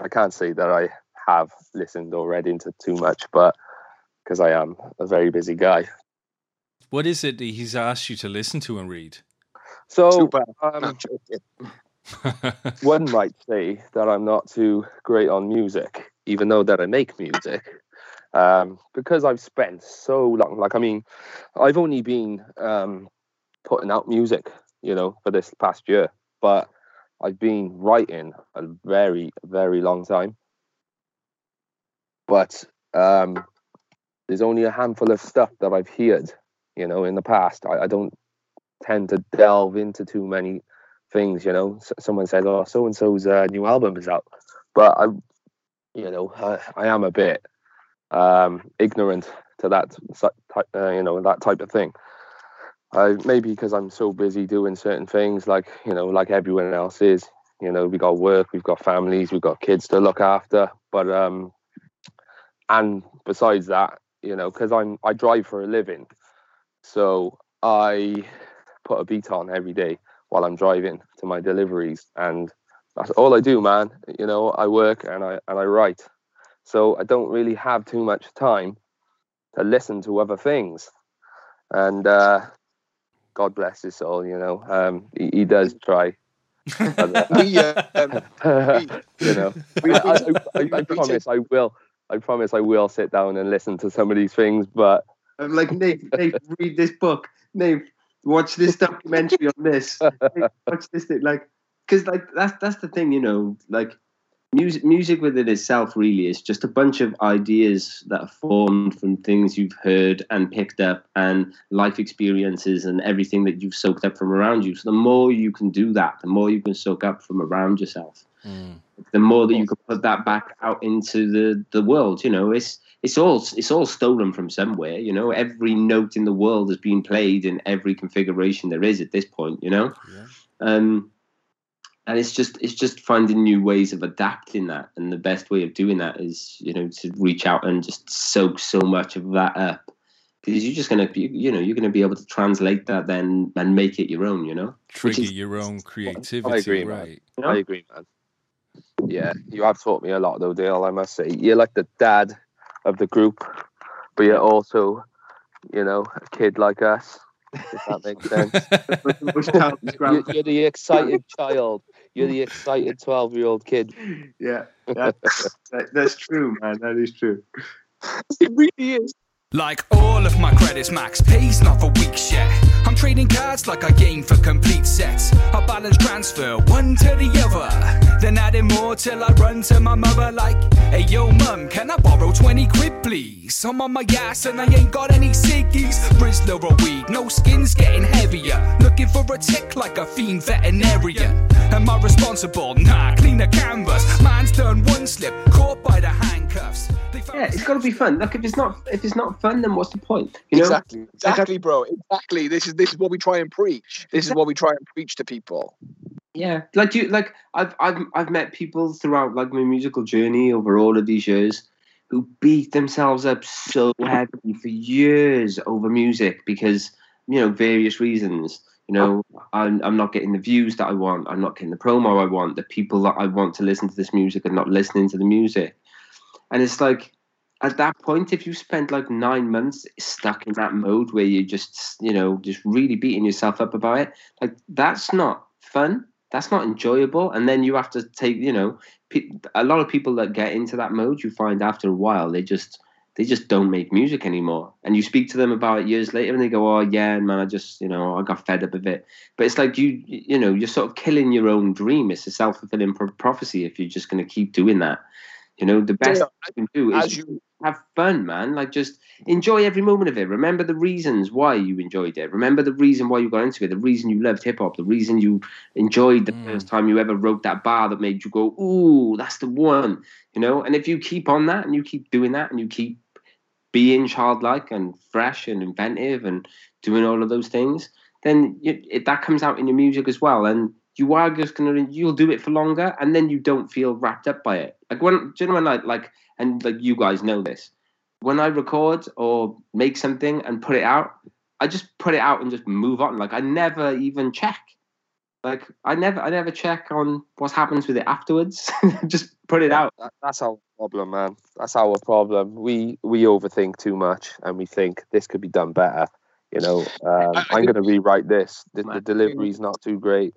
I can't say that I have listened or read into too much, but because I am a very busy guy. What is it that he's asked you to listen to and read? So um, one might say that I'm not too great on music, even though that I make music. um, because I've spent so long. Like, I mean, I've only been um, putting out music, you know, for this past year, but I've been writing a very, very long time. But um, there's only a handful of stuff that I've heard, you know, in the past. I, I don't tend to delve into too many things, you know. S- someone says, "Oh, so and so's uh, new album is out," but I, you know, I, I am a bit um, ignorant to that, uh, you know, that type of thing. I maybe because I'm so busy doing certain things, like you know, like everyone else is. You know, we got work, we've got families, we've got kids to look after. But um, and besides that, you know, because I'm I drive for a living, so I put a beat on every day while I'm driving to my deliveries, and that's all I do, man. You know, I work and I and I write, so I don't really have too much time to listen to other things, and uh, God bless his soul. You know, um, he, he does try. we, uh, um, you know, we- I, I, I, I promise I will. I promise I will sit down and listen to some of these things, but I'm like, Nate, Nate, read this book. Nate, watch this documentary on this. Watch this thing. Like, because like that's that's the thing, you know, like music music within itself really is just a bunch of ideas that are formed from things you've heard and picked up and life experiences and everything that you've soaked up from around you. So the more you can do that, the more you can soak up from around yourself hmm. the more that you can put that back out into the the world you know it's it's all it's all stolen from somewhere you know every note in the world has been played in every configuration there is at this point you know um and it's just it's just finding new ways of adapting that and the best way of doing that is you know to reach out and just soak so much of that up because you're just gonna be you know you're gonna be able to translate that then and make it your own you know Which Trigger is- your own creativity, I agree, man. right? I agree, man. Yeah, you have taught me a lot, though, Dale. I must say, you're like the dad of the group, but you're also, you know, a kid like us. If that makes sense. you're, you're the excited child. You're the excited twelve-year-old kid. yeah, that, that, that's true man that is true it really is Like all of my credits max, pays not for weeks yet. Trading cards like I game for complete sets. I balance transfer one to the other. Then adding more till I run to my mother like, Hey yo mum, can I borrow 20 quid please? I'm on my ass and I ain't got any ciggies. Brizzler or weed, no skin's getting heavier. Looking for a tick like a fiend veterinarian. Am I responsible? Nah, clean the canvas. Man's done one slip, caught by the handcuffs. Yeah it's got to be fun like if it's not if it's not fun then what's the point you know exactly, exactly, bro. Exactly. This is this is what we try and preach. This is what we try and preach to people. Yeah, like you, like I've I've I've met people throughout like my musical journey over all of these years who beat themselves up so heavily for years over music because you know various reasons. You know, I'm I'm not getting the views that I want. I'm not getting the promo I want. The people that I want to listen to this music are not listening to the music, and it's like at that point, if you spend like nine months stuck in that mode where you're just, you know, just really beating yourself up about it, like that's not fun. That's not enjoyable. And then you have to take, you know, a lot of people that get into that mode, you find after a while they just they just don't make music anymore. And you speak to them about it years later, and they go, "Oh yeah, man, I just, you know, I got fed up of it." But it's like you, you know, you're sort of killing your own dream. It's a self fulfilling pro- prophecy if you're just going to keep doing that. You know, the best Yeah, you can do is as you- have fun, man. Like just enjoy every moment of it. Remember the reasons why you enjoyed it. Remember the reason why you got into it. The reason you loved hip hop. The reason you enjoyed the first mm. time you ever wrote that bar that made you go, "Ooh, that's the one." You know. And if you keep on that and you keep doing that and you keep being childlike and fresh and inventive and doing all of those things, then you, it, that comes out in your music as well. And you are just gonna you'll do it for longer, and then you don't feel wrapped up by it. Like when do you know when I like and like you guys know this. When I record or make something and put it out, I just put it out and just move on. Like I never even check. Like I never, I never check on what happens with it afterwards. just put it out. That's our problem, man. That's our problem. We we overthink too much, and we think this could be done better. You know, um, I I'm going to rewrite this. The, the delivery's not too great.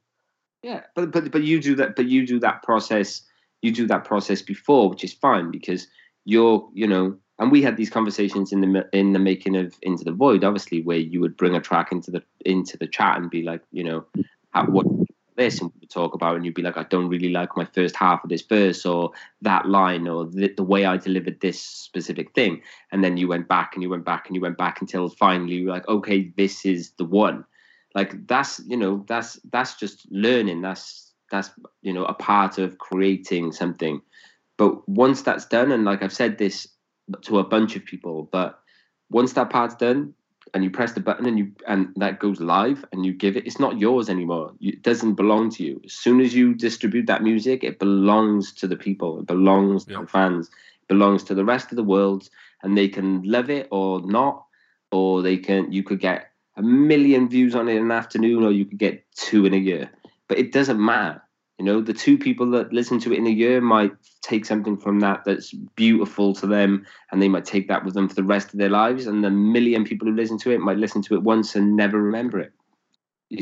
Yeah, but but but you do that. But you do that process. You do that process before, which is fine because you're you know and we had these conversations in the in the making of Into the Void, obviously, where you would bring a track into the into the chat and be like, you know, what this and we talk about, and you'd be like, I don't really like my first half of this verse or that line or the, the way I delivered this specific thing, and then you went back and you went back and you went back until finally you were like, okay, this is the one. Like that's you know that's that's just learning. That's that's you know a part of creating something. But once that's done, and like I've said this to a bunch of people, but once that part's done and you press the button and you and that goes live and you give it, it's not yours anymore. It doesn't belong to you. As soon as you distribute that music, it belongs to the people. It belongs to the fans. It belongs to the rest of the world, and they can love it or not, or they can. You could get a million views on it in an afternoon, or you could get two in a year. But it doesn't matter. You know, the two people that listen to it in a year might take something from that that's beautiful to them, and they might take that with them for the rest of their lives. And the million people who listen to it might listen to it once and never remember it.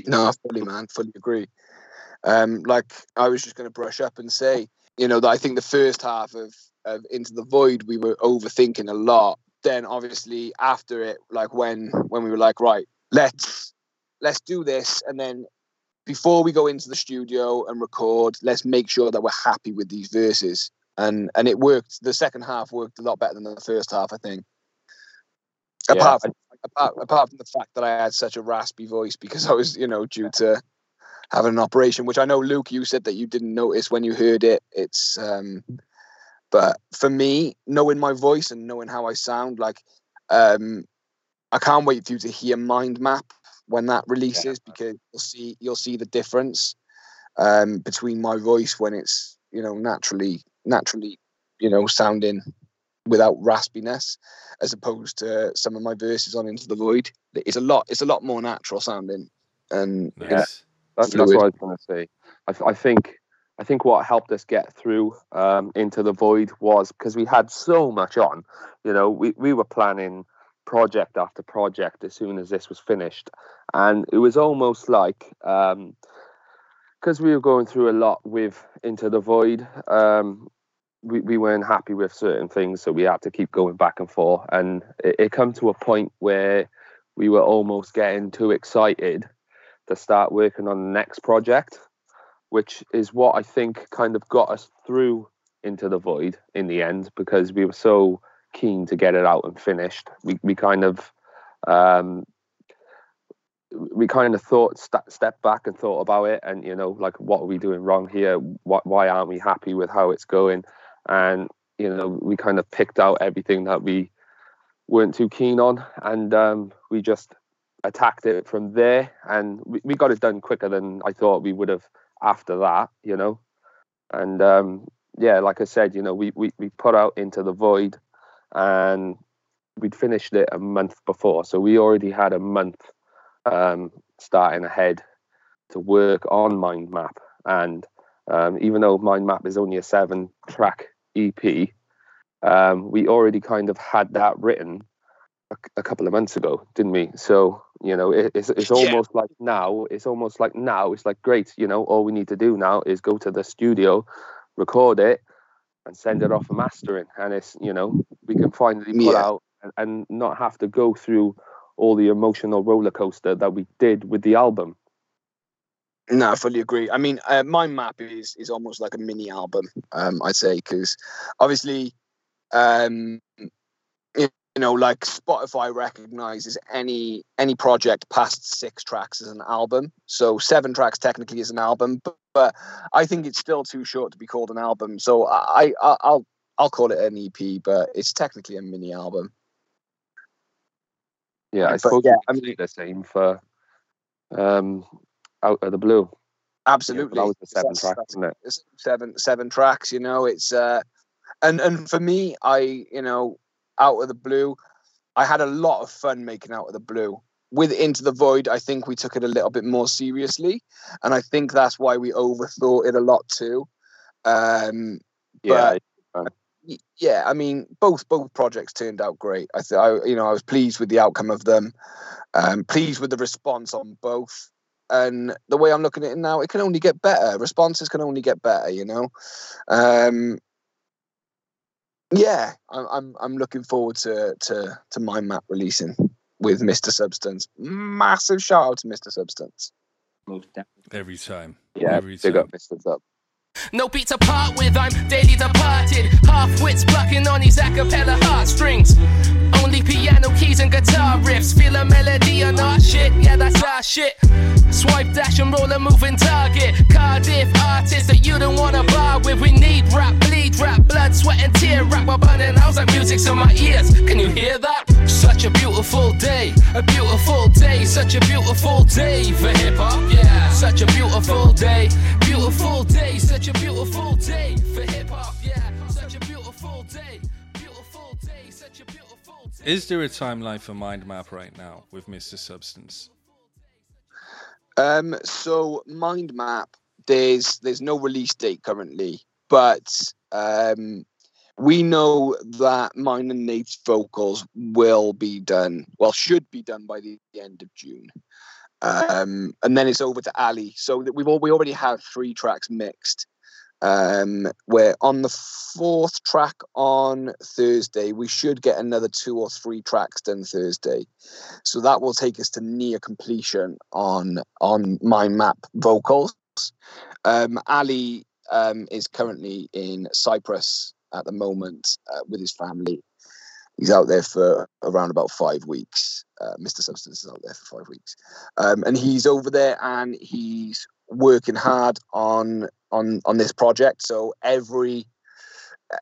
No, I fully, man, fully agree. Um, like I was just going to brush up and say, you know, that I think the first half of, of Into the Void we were overthinking a lot. Then obviously after it, like when when we were like, right, let's let's do this, and then before we go into the studio and record, let's make sure that we're happy with these verses. And and it worked. The second half worked a lot better than the first half, I think. Yeah, Apart from apart, apart from the fact that I had such a raspy voice because I was, you know, due to having an operation, which I know Luke, you said that you didn't notice when you heard it. It's um but for me, knowing my voice and knowing how I sound, like um I can't wait for you to hear Mind Map when that releases because you'll see you'll see the difference um, between my voice when it's you know naturally naturally you know sounding without raspiness as opposed to some of my verses on into the void. It's a lot it's a lot more natural sounding and yeah. That's, that's what i was going to say. I, I think I think what helped us get through um, into the void was because we had so much on. You know, we, we were planning project after project as soon as this was finished. And it was almost like, because um, we were going through a lot with Into the Void, um, we, we weren't happy with certain things, so we had to keep going back and forth. And it, it come to a point where we were almost getting too excited to start working on the next project, which is what I think kind of got us through into the void in the end because we were so keen to get it out and finished. We we kind of um, we kind of thought st- step back and thought about it, and you know, like what are we doing wrong here? What why aren't we happy with how it's going? And you know, we kind of picked out everything that we weren't too keen on, and um, we just attacked it from there, and we, we got it done quicker than I thought we would have after that. You know, and um, yeah, like I said, you know, we, we we put out into the void and we'd finished it a month before. So we already had a month um, starting ahead to work on Mind Map. And um, even though Mind Map is only a seven track EP, um, we already kind of had that written a, a, couple of months ago, didn't we? So, you know, it, it's, it's almost yeah. like now, it's almost like now, it's like, great, you know, all we need to do now is go to the studio, record it, and send it off for mastering. And it's, you know, we can finally put yeah. out and, and not have to go through all the emotional roller coaster that we did with the album. No, I fully agree. I mean, uh, Mind Map is is almost like a mini album. Um, I'd say because obviously, um, you know, like Spotify recognizes any any project past six tracks as an album. So seven tracks technically is an album, but, but I think it's still too short to be called an album. So I, I I'll I'll call it an EP, but it's technically a mini album. Yeah, I suppose yeah, I mean, the same for um, Out of the Blue. Absolutely, yeah, that was the seven tracks, isn't it? Seven seven tracks. You know, it's uh, and and for me, I you know, Out of the Blue, I had a lot of fun making Out of the Blue. With Into the Void, I think we took it a little bit more seriously, and I think that's why we overthought it a lot too. Um, yeah, yeah, I mean, both both projects turned out great. I, th- I you know, I was pleased with the outcome of them. Um, pleased with the response on both. And the way I'm looking at it now, it can only get better. Responses can only get better, you know. Um, yeah, I'm I'm, I'm looking forward to to to Mind Map releasing with Mr. Substance. Massive shout out to Mr. Substance. Every time. Yeah, Every time. up Mr. Sub. No beat to part with, I'm daily departed. Half wits plucking on these acapella heartstrings. Only piano keys and guitar riffs. Feel a melody on our shit, yeah, that's our shit. Swipe, dash, and roll a moving target. Cardiff artists that you don't wanna bar with. We need rap, bleed rap, blood, sweat, and tear rap. We're burning house like music's in my ears. Can you hear that? Such a beautiful day, a beautiful day, such a beautiful day for hip hop. Yeah, such a beautiful day, beautiful day, such a beautiful day for hip hop. Is there a timeline for Mind Map right now with Mr. Substance? Um, so Mind Map, there's there's no release date currently, but um, we know that mine and Nate's vocals will be done. Well, should be done by the end of June. Um, and then it's over to Ali. So that we've all, we already have three tracks mixed. Um, we're on the fourth track on Thursday. We should get another two or three tracks done Thursday, so that will take us to near completion on on Mind Map vocals. Um, Ali um, is currently in Cyprus at the moment uh, with his family. He's out there for around about five weeks. Uh, Mr. Substance is out there for five weeks, um, and he's over there and he's working hard on on on this project. So every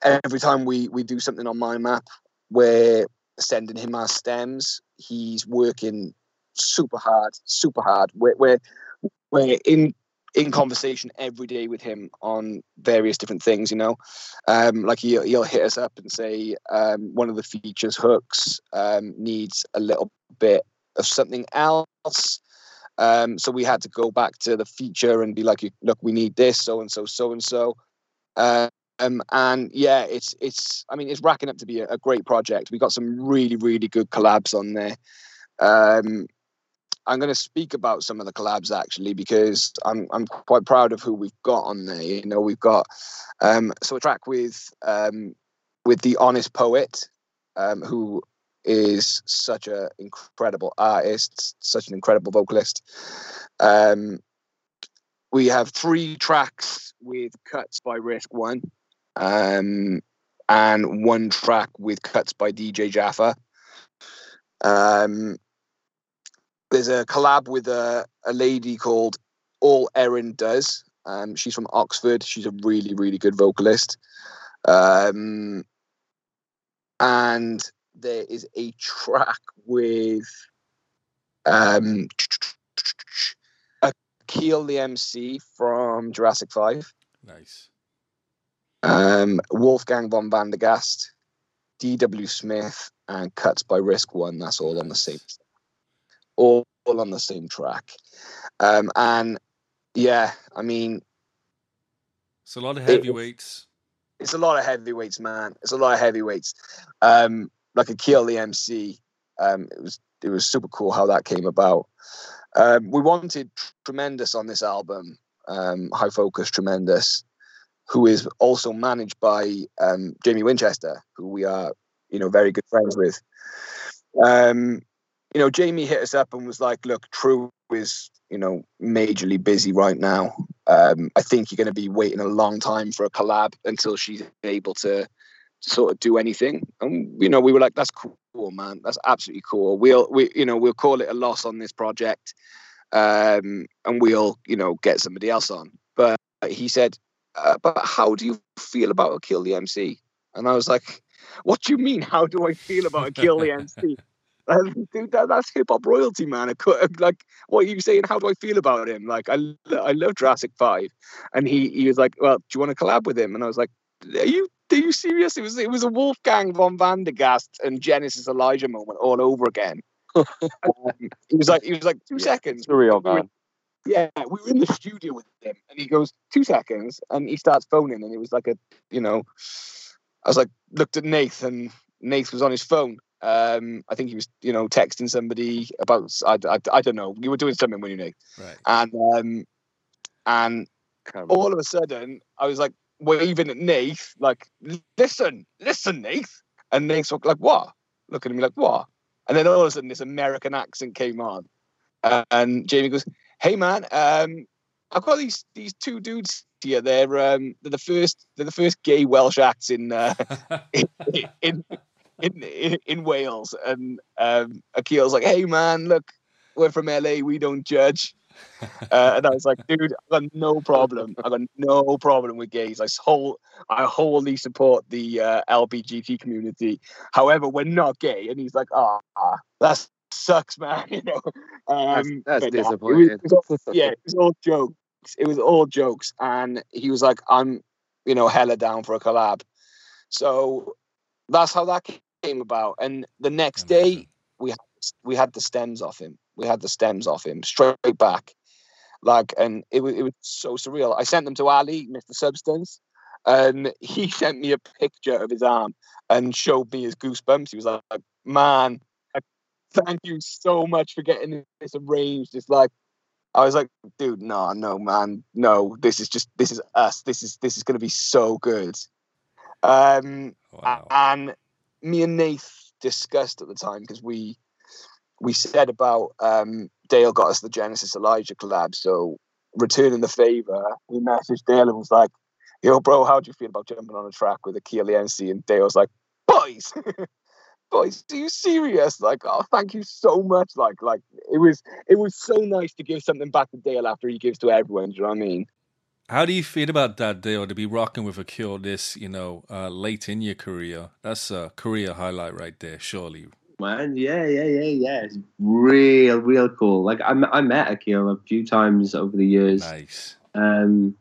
every time we we do something on Mind Map, we're sending him our stems. He's working super hard, super hard. We're we're, we're in in conversation every day with him on various different things. You know, um, like he'll, he'll hit us up and say um, one of the features hooks um, needs a little bit of something else. Um, so we had to go back to the feature and be like, look, we need this, so and so, so and so. Um, and yeah, it's it's. I mean, it's racking up to be a, a great project. We got some really really good collabs on there. Um, I'm going to speak about some of the collabs actually because I'm I'm quite proud of who we've got on there. You know, we've got um, so a track with um, with the Honest Poet, um, who is such an incredible artist, such an incredible vocalist. Um, we have three tracks with cuts by Risk One, um, and one track with cuts by DJ Jaffa. Um, there's a collab with a, a lady called All Erin Does. Um, she's from Oxford. She's a really, really good vocalist. Um, and there is a track with um, Akil the MC from Jurassic 5. Nice. Um, Wolfgang von Vandergast, D.W. Smith, and Cuts by Risk One. That's all on the same all, all on the same track. Um, and yeah, I mean, It's a lot of heavyweights. it's a lot of heavyweights, man. It's a lot of heavyweights. Um, like Akil the MC, um, it was it was super cool how that came about. Um, we wanted Truemendous on this album, um, High Focus Tremendous, who is also managed by um, Jamie Winchester, who we are, you know, very good friends with. Um, you know, Jamie hit us up and was like, "Look, True is, you know, majorly busy right now. Um, I think you're going to be waiting a long time for a collab until she's able to sort of do anything." And you know, we were like, "That's cool, man. That's absolutely cool. We'll, we, you know, we'll call it a loss on this project, um, and we'll, you know, get somebody else on." But he said, uh, "But how do you feel about Akil the MC?" And I was like, "What do you mean? How do I feel about Akil the MC?" Um, dude, that, that's hip hop royalty, man. I could, like, what are you saying? How do I feel about him? Like, I, I love Jurassic Five, and he he was like, "Well, do you want to collab with him?" And I was like, "Are you are you serious?" It was it was a Wolfgang von Vandergast and Genesis Elijah moment all over again. um, he was like, he was like, two seconds. Surreal, We were- man. yeah, we were in the studio with him, and he goes two seconds, and he starts phoning, and it was like a, you know, I was like, looked at Nathan. Nath was on his phone. Um, I think he was, you know, texting somebody about, I, I, I don't know. You were doing something when you Nate, Right. and um, and all of a sudden, I was like, waving at Nath, like, listen, listen, Nath. And Nath's like, what? Looking at me like, what? And then all of a sudden, this American accent came on. Uh, and Jamie goes, hey, man, um, I've got these these two dudes here. They're um, they're the first they're the first gay Welsh acts in uh, in, in, in, in Wales. And um, Akil's like, hey, man, look, we're from LA. We don't judge. Uh, and I was like, dude, I've got no problem. I've got no problem with gays. I whole, I wholly support the uh, LBGT community. However, we're not gay. And he's like, ah, oh, that sucks, man. You know, um, that's, that's disappointing. it was- it was all- yeah, it was all jokes. It was all jokes, and he was like, "I'm, you know, hella down for a collab." So that's how that came about. And the next day, we had, we had the stems off him. We had the stems off him straight back, like, and it was it was so surreal. I sent them to Ali, Mr. Substance, and he sent me a picture of his arm and showed me his goosebumps. He was like, "Man, thank you so much for getting this arranged." It's like I was like, dude, no, no, man, no. This is just this is us. This is this is gonna be so good. Um, and me and Nath discussed at the time because we we said about um, Dale got us the Genesis Elijah collab. So returning the favor, we messaged Dale and was like, "Yo, bro, how do you feel about jumping on a track with Akil MC?" And Dale was like, "Boys." Boys, are you serious? Like, oh, thank you so much. Like, like it was, it was so nice to give something back to Dale after he gives to everyone. Do you know what I mean? How do you feel about that, Dale, to be rocking with Akil this, you know, uh, late in your career? That's a career highlight right there, surely. Man, yeah, yeah, yeah, yeah. It's real, real cool. Like I, I met Akil a few times over the years. Nice. Um,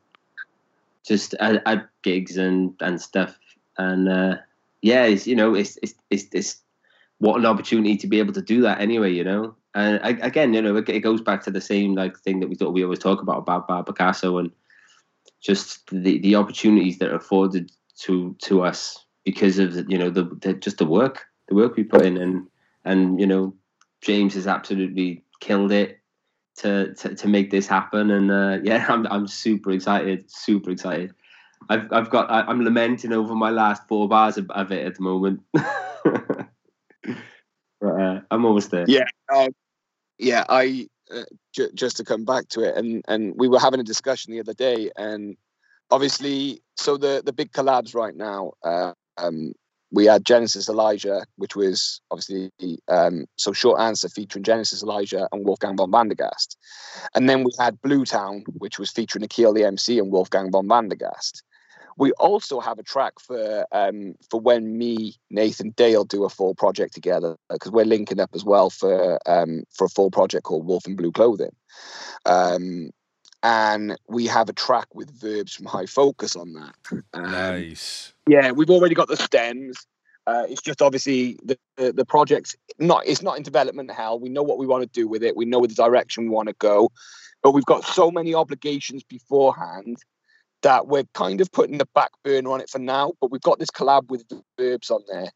just at, at gigs and and stuff, and uh, yeah, it's you know, it's it's it's it's what an opportunity to be able to do that anyway, you know. And I, again, you know, it, it goes back to the same like thing that we thought we always talk about about Bad Picasso and just the the opportunities that are afforded to to us because of you know the, the just the work the work we put in and and you know James has absolutely killed it to to, to make this happen and uh, yeah I'm I'm super excited super excited I've I've got I, I'm lamenting over my last four bars of, of it at the moment but uh, I'm almost there Yeah, um, yeah. I uh, j- just to come back to it, and and we were having a discussion the other day, and obviously, so the the big collabs right now. Uh, um, we had Genesis Elijah, which was obviously um, so short answer featuring Genesis Elijah and Wolfgang von Vandergast, and then we had Blue Town, which was featuring Akil the MC and Wolfgang von Vandergast. We also have a track for um, for when me, Nathan, Dale do a full project together because we're linking up as well for um, for a full project called Wolf in Blue Clothing, um, and we have a track with verbs from High Focus on that. Um, Nice. yeah, we've already got the stems. Uh, it's just obviously the, the the project's not it's not in development hell. We know what we want to do with it. We know the direction we want to go, but we've got so many obligations beforehand that we're kind of putting the back burner on it for now. But we've got this collab with Verbs on there,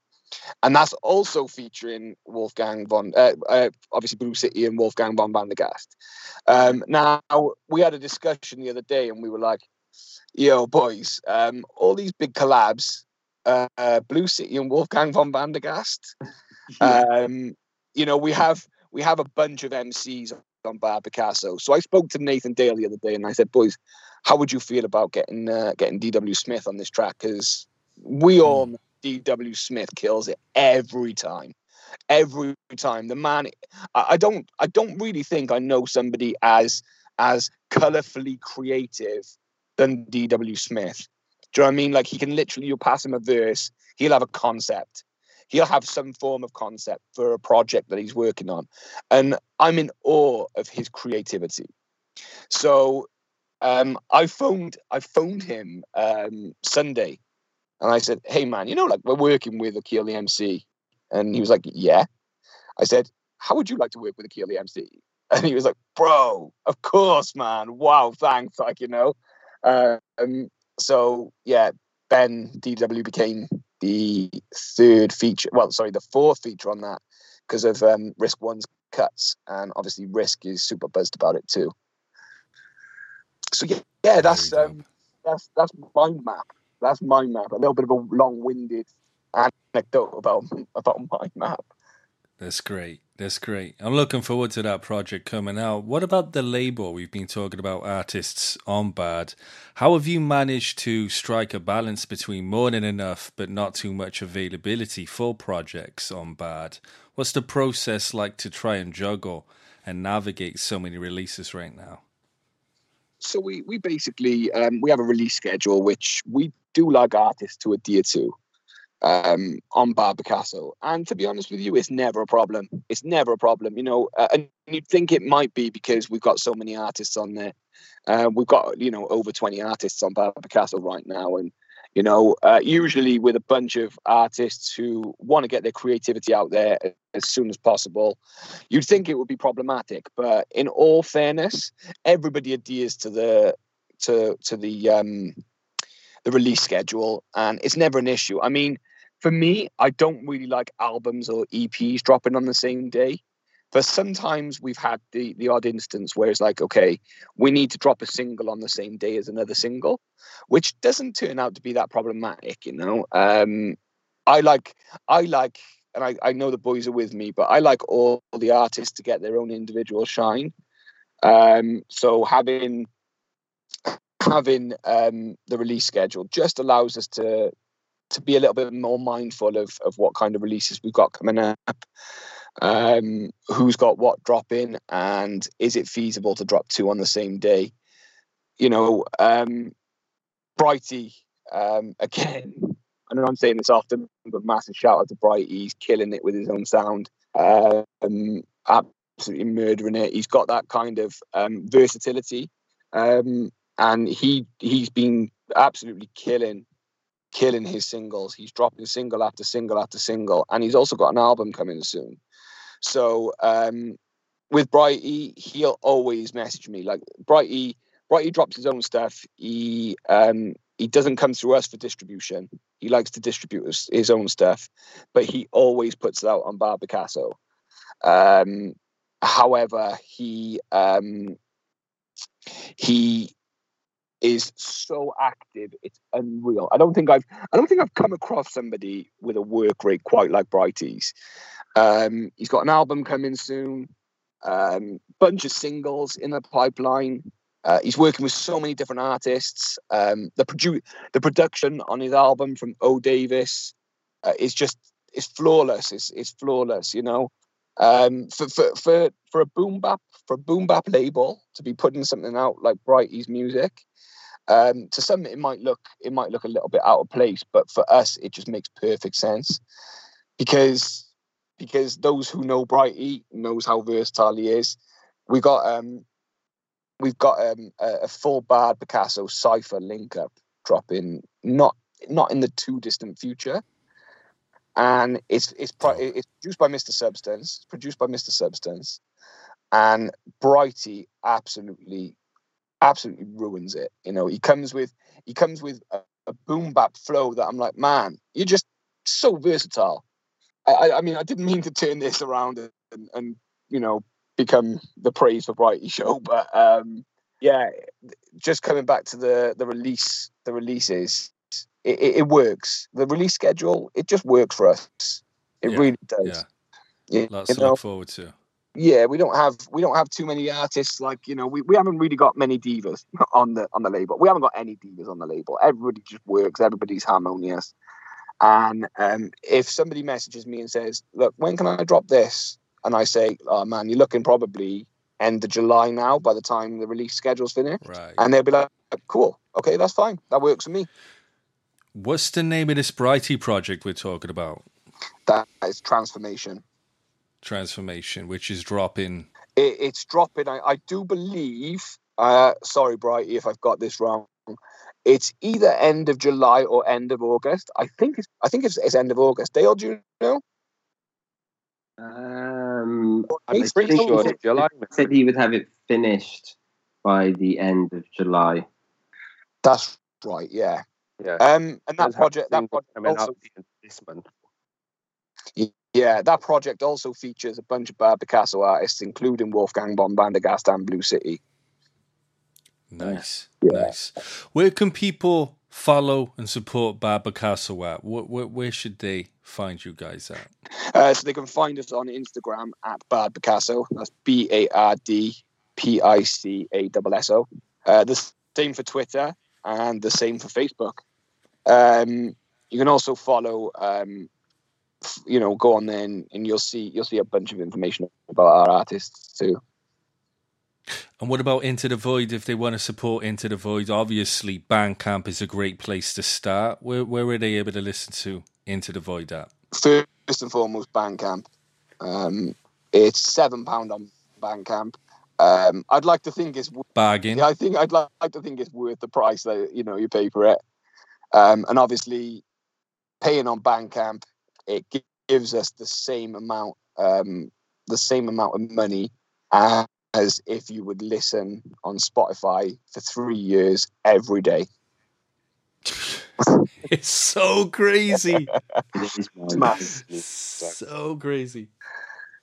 and that's also featuring Wolfgang von, uh, uh, obviously Blue City and Wolfgang von Vandergast. Um, now we had a discussion the other day, and we were like, "Yo, boys, um, all these big collabs, uh, uh, Blue City and Wolfgang von Vandergast. Um, you know, we have we have a bunch of MCs on Bad Picasso. So I spoke to Nathan Dale the other day, and I said, "Boys, how would you feel about getting uh, getting DW Smith on this track? Because we all know DW Smith kills it every time, every time. The man, I, I don't, I don't really think I know somebody as as colorfully creative than DW Smith. Do you know what I mean? Like he can literally, you pass him a verse, he'll have a concept. He'll have some form of concept for a project that he's working on. And I'm in awe of his creativity. So um, I phoned I phoned him um, Sunday and I said, Hey man, you know, like we're working with Akil the MC. And he was like, Yeah. I said, How would you like to work with Akil the MC? And he was like, Bro, of course, man. Wow, thanks. Like, you know. Um, so yeah, Ben DW became the third feature. Well, sorry, the fourth feature on that because of um, Risk One's cuts, and obviously Risk is super buzzed about it too. So yeah, yeah, that's um, that's that's mind map. That's mind map. A little bit of a long-winded anecdote about about mind map. That's great. That's great. I'm looking forward to that project coming out. What about the label? We've been talking about artists on Bad. How have you managed to strike a balance between more than enough but not too much availability for projects on Bad? What's the process like to try and juggle and navigate so many releases right now? So we we basically um, we have a release schedule which we do like artists to adhere to um, on Bad Picasso. And to be honest with you, it's never a problem. It's never a problem, you know. Uh, and you'd think it might be because we've got so many artists on there. Uh, we've got, you know, over 20 artists on Bad Picasso right now. And, you know, uh, usually with a bunch of artists who want to get their creativity out there as soon as possible, you'd think it would be problematic. But in all fairness, everybody adheres to the to to the um the release schedule and it's never an issue. I mean, for me, I don't really like albums or EPs dropping on the same day. But sometimes we've had the the odd instance where it's like, okay, we need to drop a single on the same day as another single, which doesn't turn out to be that problematic, you know. Um, I like I like and I, I know the boys are with me, but I like all the artists to get their own individual shine. Um, so having having um, the release schedule just allows us to to be a little bit more mindful of of what kind of releases we've got coming up um who's got what dropping and is it feasible to drop two on the same day? You know um brighty um again i know i'm saying this often but massive shout out to brighty he's killing it with his own sound um absolutely murdering it. He's got that kind of um versatility um and he he's been absolutely killing killing his singles. He's dropping single after single after single, and he's also got an album coming soon. So um, with Brighty, he'll always message me. Like Brighty, Brighty drops his own stuff. He um, he doesn't come through us for distribution. He likes to distribute his, his own stuff, but he always puts it out on Bad Picasso. Um, however, he um, he is so active it's unreal. I don't think i've i don't think i've come across somebody with a work rate quite like brighty's um he's got an album coming soon um bunch of singles in the pipeline. Uh, he's working with so many different artists. Um the produ- the production on his album from o davis uh, is just it's flawless it's, it's flawless you know um for for for for a boom bap for a boom bap label to be putting something out like brighty's music um, to some, it might look it might look a little bit out of place, but for us, it just makes perfect sense because because those who know Brighty knows how versatile he is. We got um, we've got um, a, a full bad Picasso cipher link up dropping not not in the too distant future, and it's it's pro- it's produced by Mr. Substance, it's produced by Mr. Substance, and Brighty absolutely absolutely ruins it. You know, he comes with he comes with a, a boom bap flow that I'm like, man, you're just so versatile. I, I mean, I didn't mean to turn this around and, and you know become the praise for Brighty show, but um, yeah, just coming back to the the release, the releases, it, it, it works. The release schedule, it just works for us. It Yeah, really does. Yeah. Lots you to know? look forward to. yeah, we don't have we don't have too many artists like you know we, we haven't really got many divas on the on the label. We haven't got any divas on the label. Everybody just works. Everybody's harmonious. And um, if somebody messages me and says, "Look, when can I drop this?" and I say, "Oh man, you're looking probably end of July now by the time the release schedule's finished," Right. and they'll be like, "Cool, okay, that's fine. That works for me." What's the name of this Brighty project we're talking about? That is transformation. Transformation, which is dropping. it, it's dropping. I, I do believe. Uh, sorry, Brighty, if I've got this wrong. It's either end of July or end of August. I think it's. I think it's, it's end of August. Dale, do you know? Um, I He's think pretty sure said, it's July. said he would have it finished by the end of July. That's right. Yeah. Yeah. Um, and that project. That project also. out this month. Yeah, that project also features a bunch of Bad Picasso artists, including Wolfgang von Vandergast and Blue City. Nice, nice. Where can people follow and support Bad Picasso at? Where, where, where should they find you guys at? Uh, so they can find us on Instagram at Bad Picasso. That's B A R D P I C A S S O. Uh, the same for Twitter and the same for Facebook. Um, you can also follow, um, you know, go on there and, and you'll see you'll see a bunch of information about our artists too. And what about Into the Void? If they want to support Into the Void, obviously Bandcamp is a great place to start. Where where are they able to listen to Into the Void at? First and foremost, Bandcamp. Um, it's seven pound on Bandcamp. Um, I'd like to think it's Bargain. Yeah, I think I'd like to think it's worth the price that you know you pay for it. Um, and obviously, paying on Bandcamp, it gives us the same amount, um, the same amount of money as if you would listen on Spotify for three years every day. It's so crazy. It's mad. so crazy.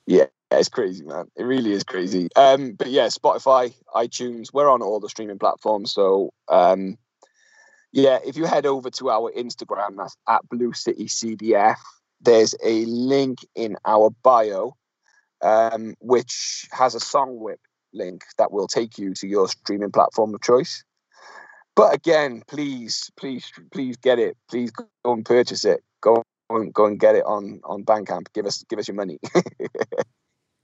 Yeah, it's crazy, man. It really is crazy. Um, but yeah, Spotify, iTunes, we're on all the streaming platforms. So um, yeah, if you head over to our Instagram, that's at Blue City CDF. There's a link in our bio, um, which has a Songwhip link that will take you to your streaming platform of choice. But again, please, please, please get it. Please go and purchase it. Go and go and get it on on Bandcamp. Give us give us your money.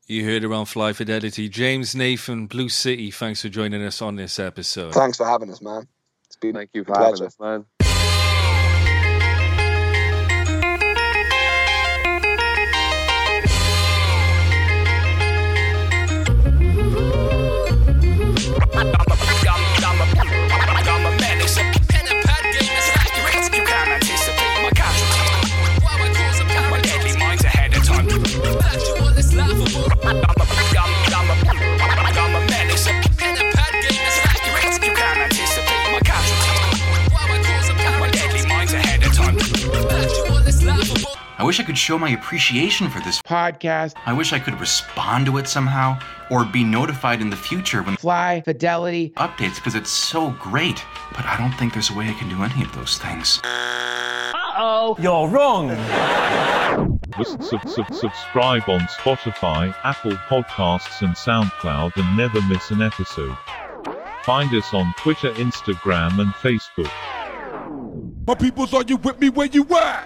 You heard it on Fly Fidelity. James Nathan, Blue City, thanks for joining us on this episode. Thanks for having us, man. It's been Thank you for having us, man. Wish I could show my appreciation for this podcast. I wish I could respond to it somehow or be notified in the future when Fly Fidelity updates because it's so great. But I don't think there's a way I can do any of those things. Uh-oh. You're wrong. Sub- sub- sub- subscribe on Spotify, Apple Podcasts, and SoundCloud and never miss an episode. Find us on Twitter, Instagram, and Facebook. My peoples, are you with me where you at?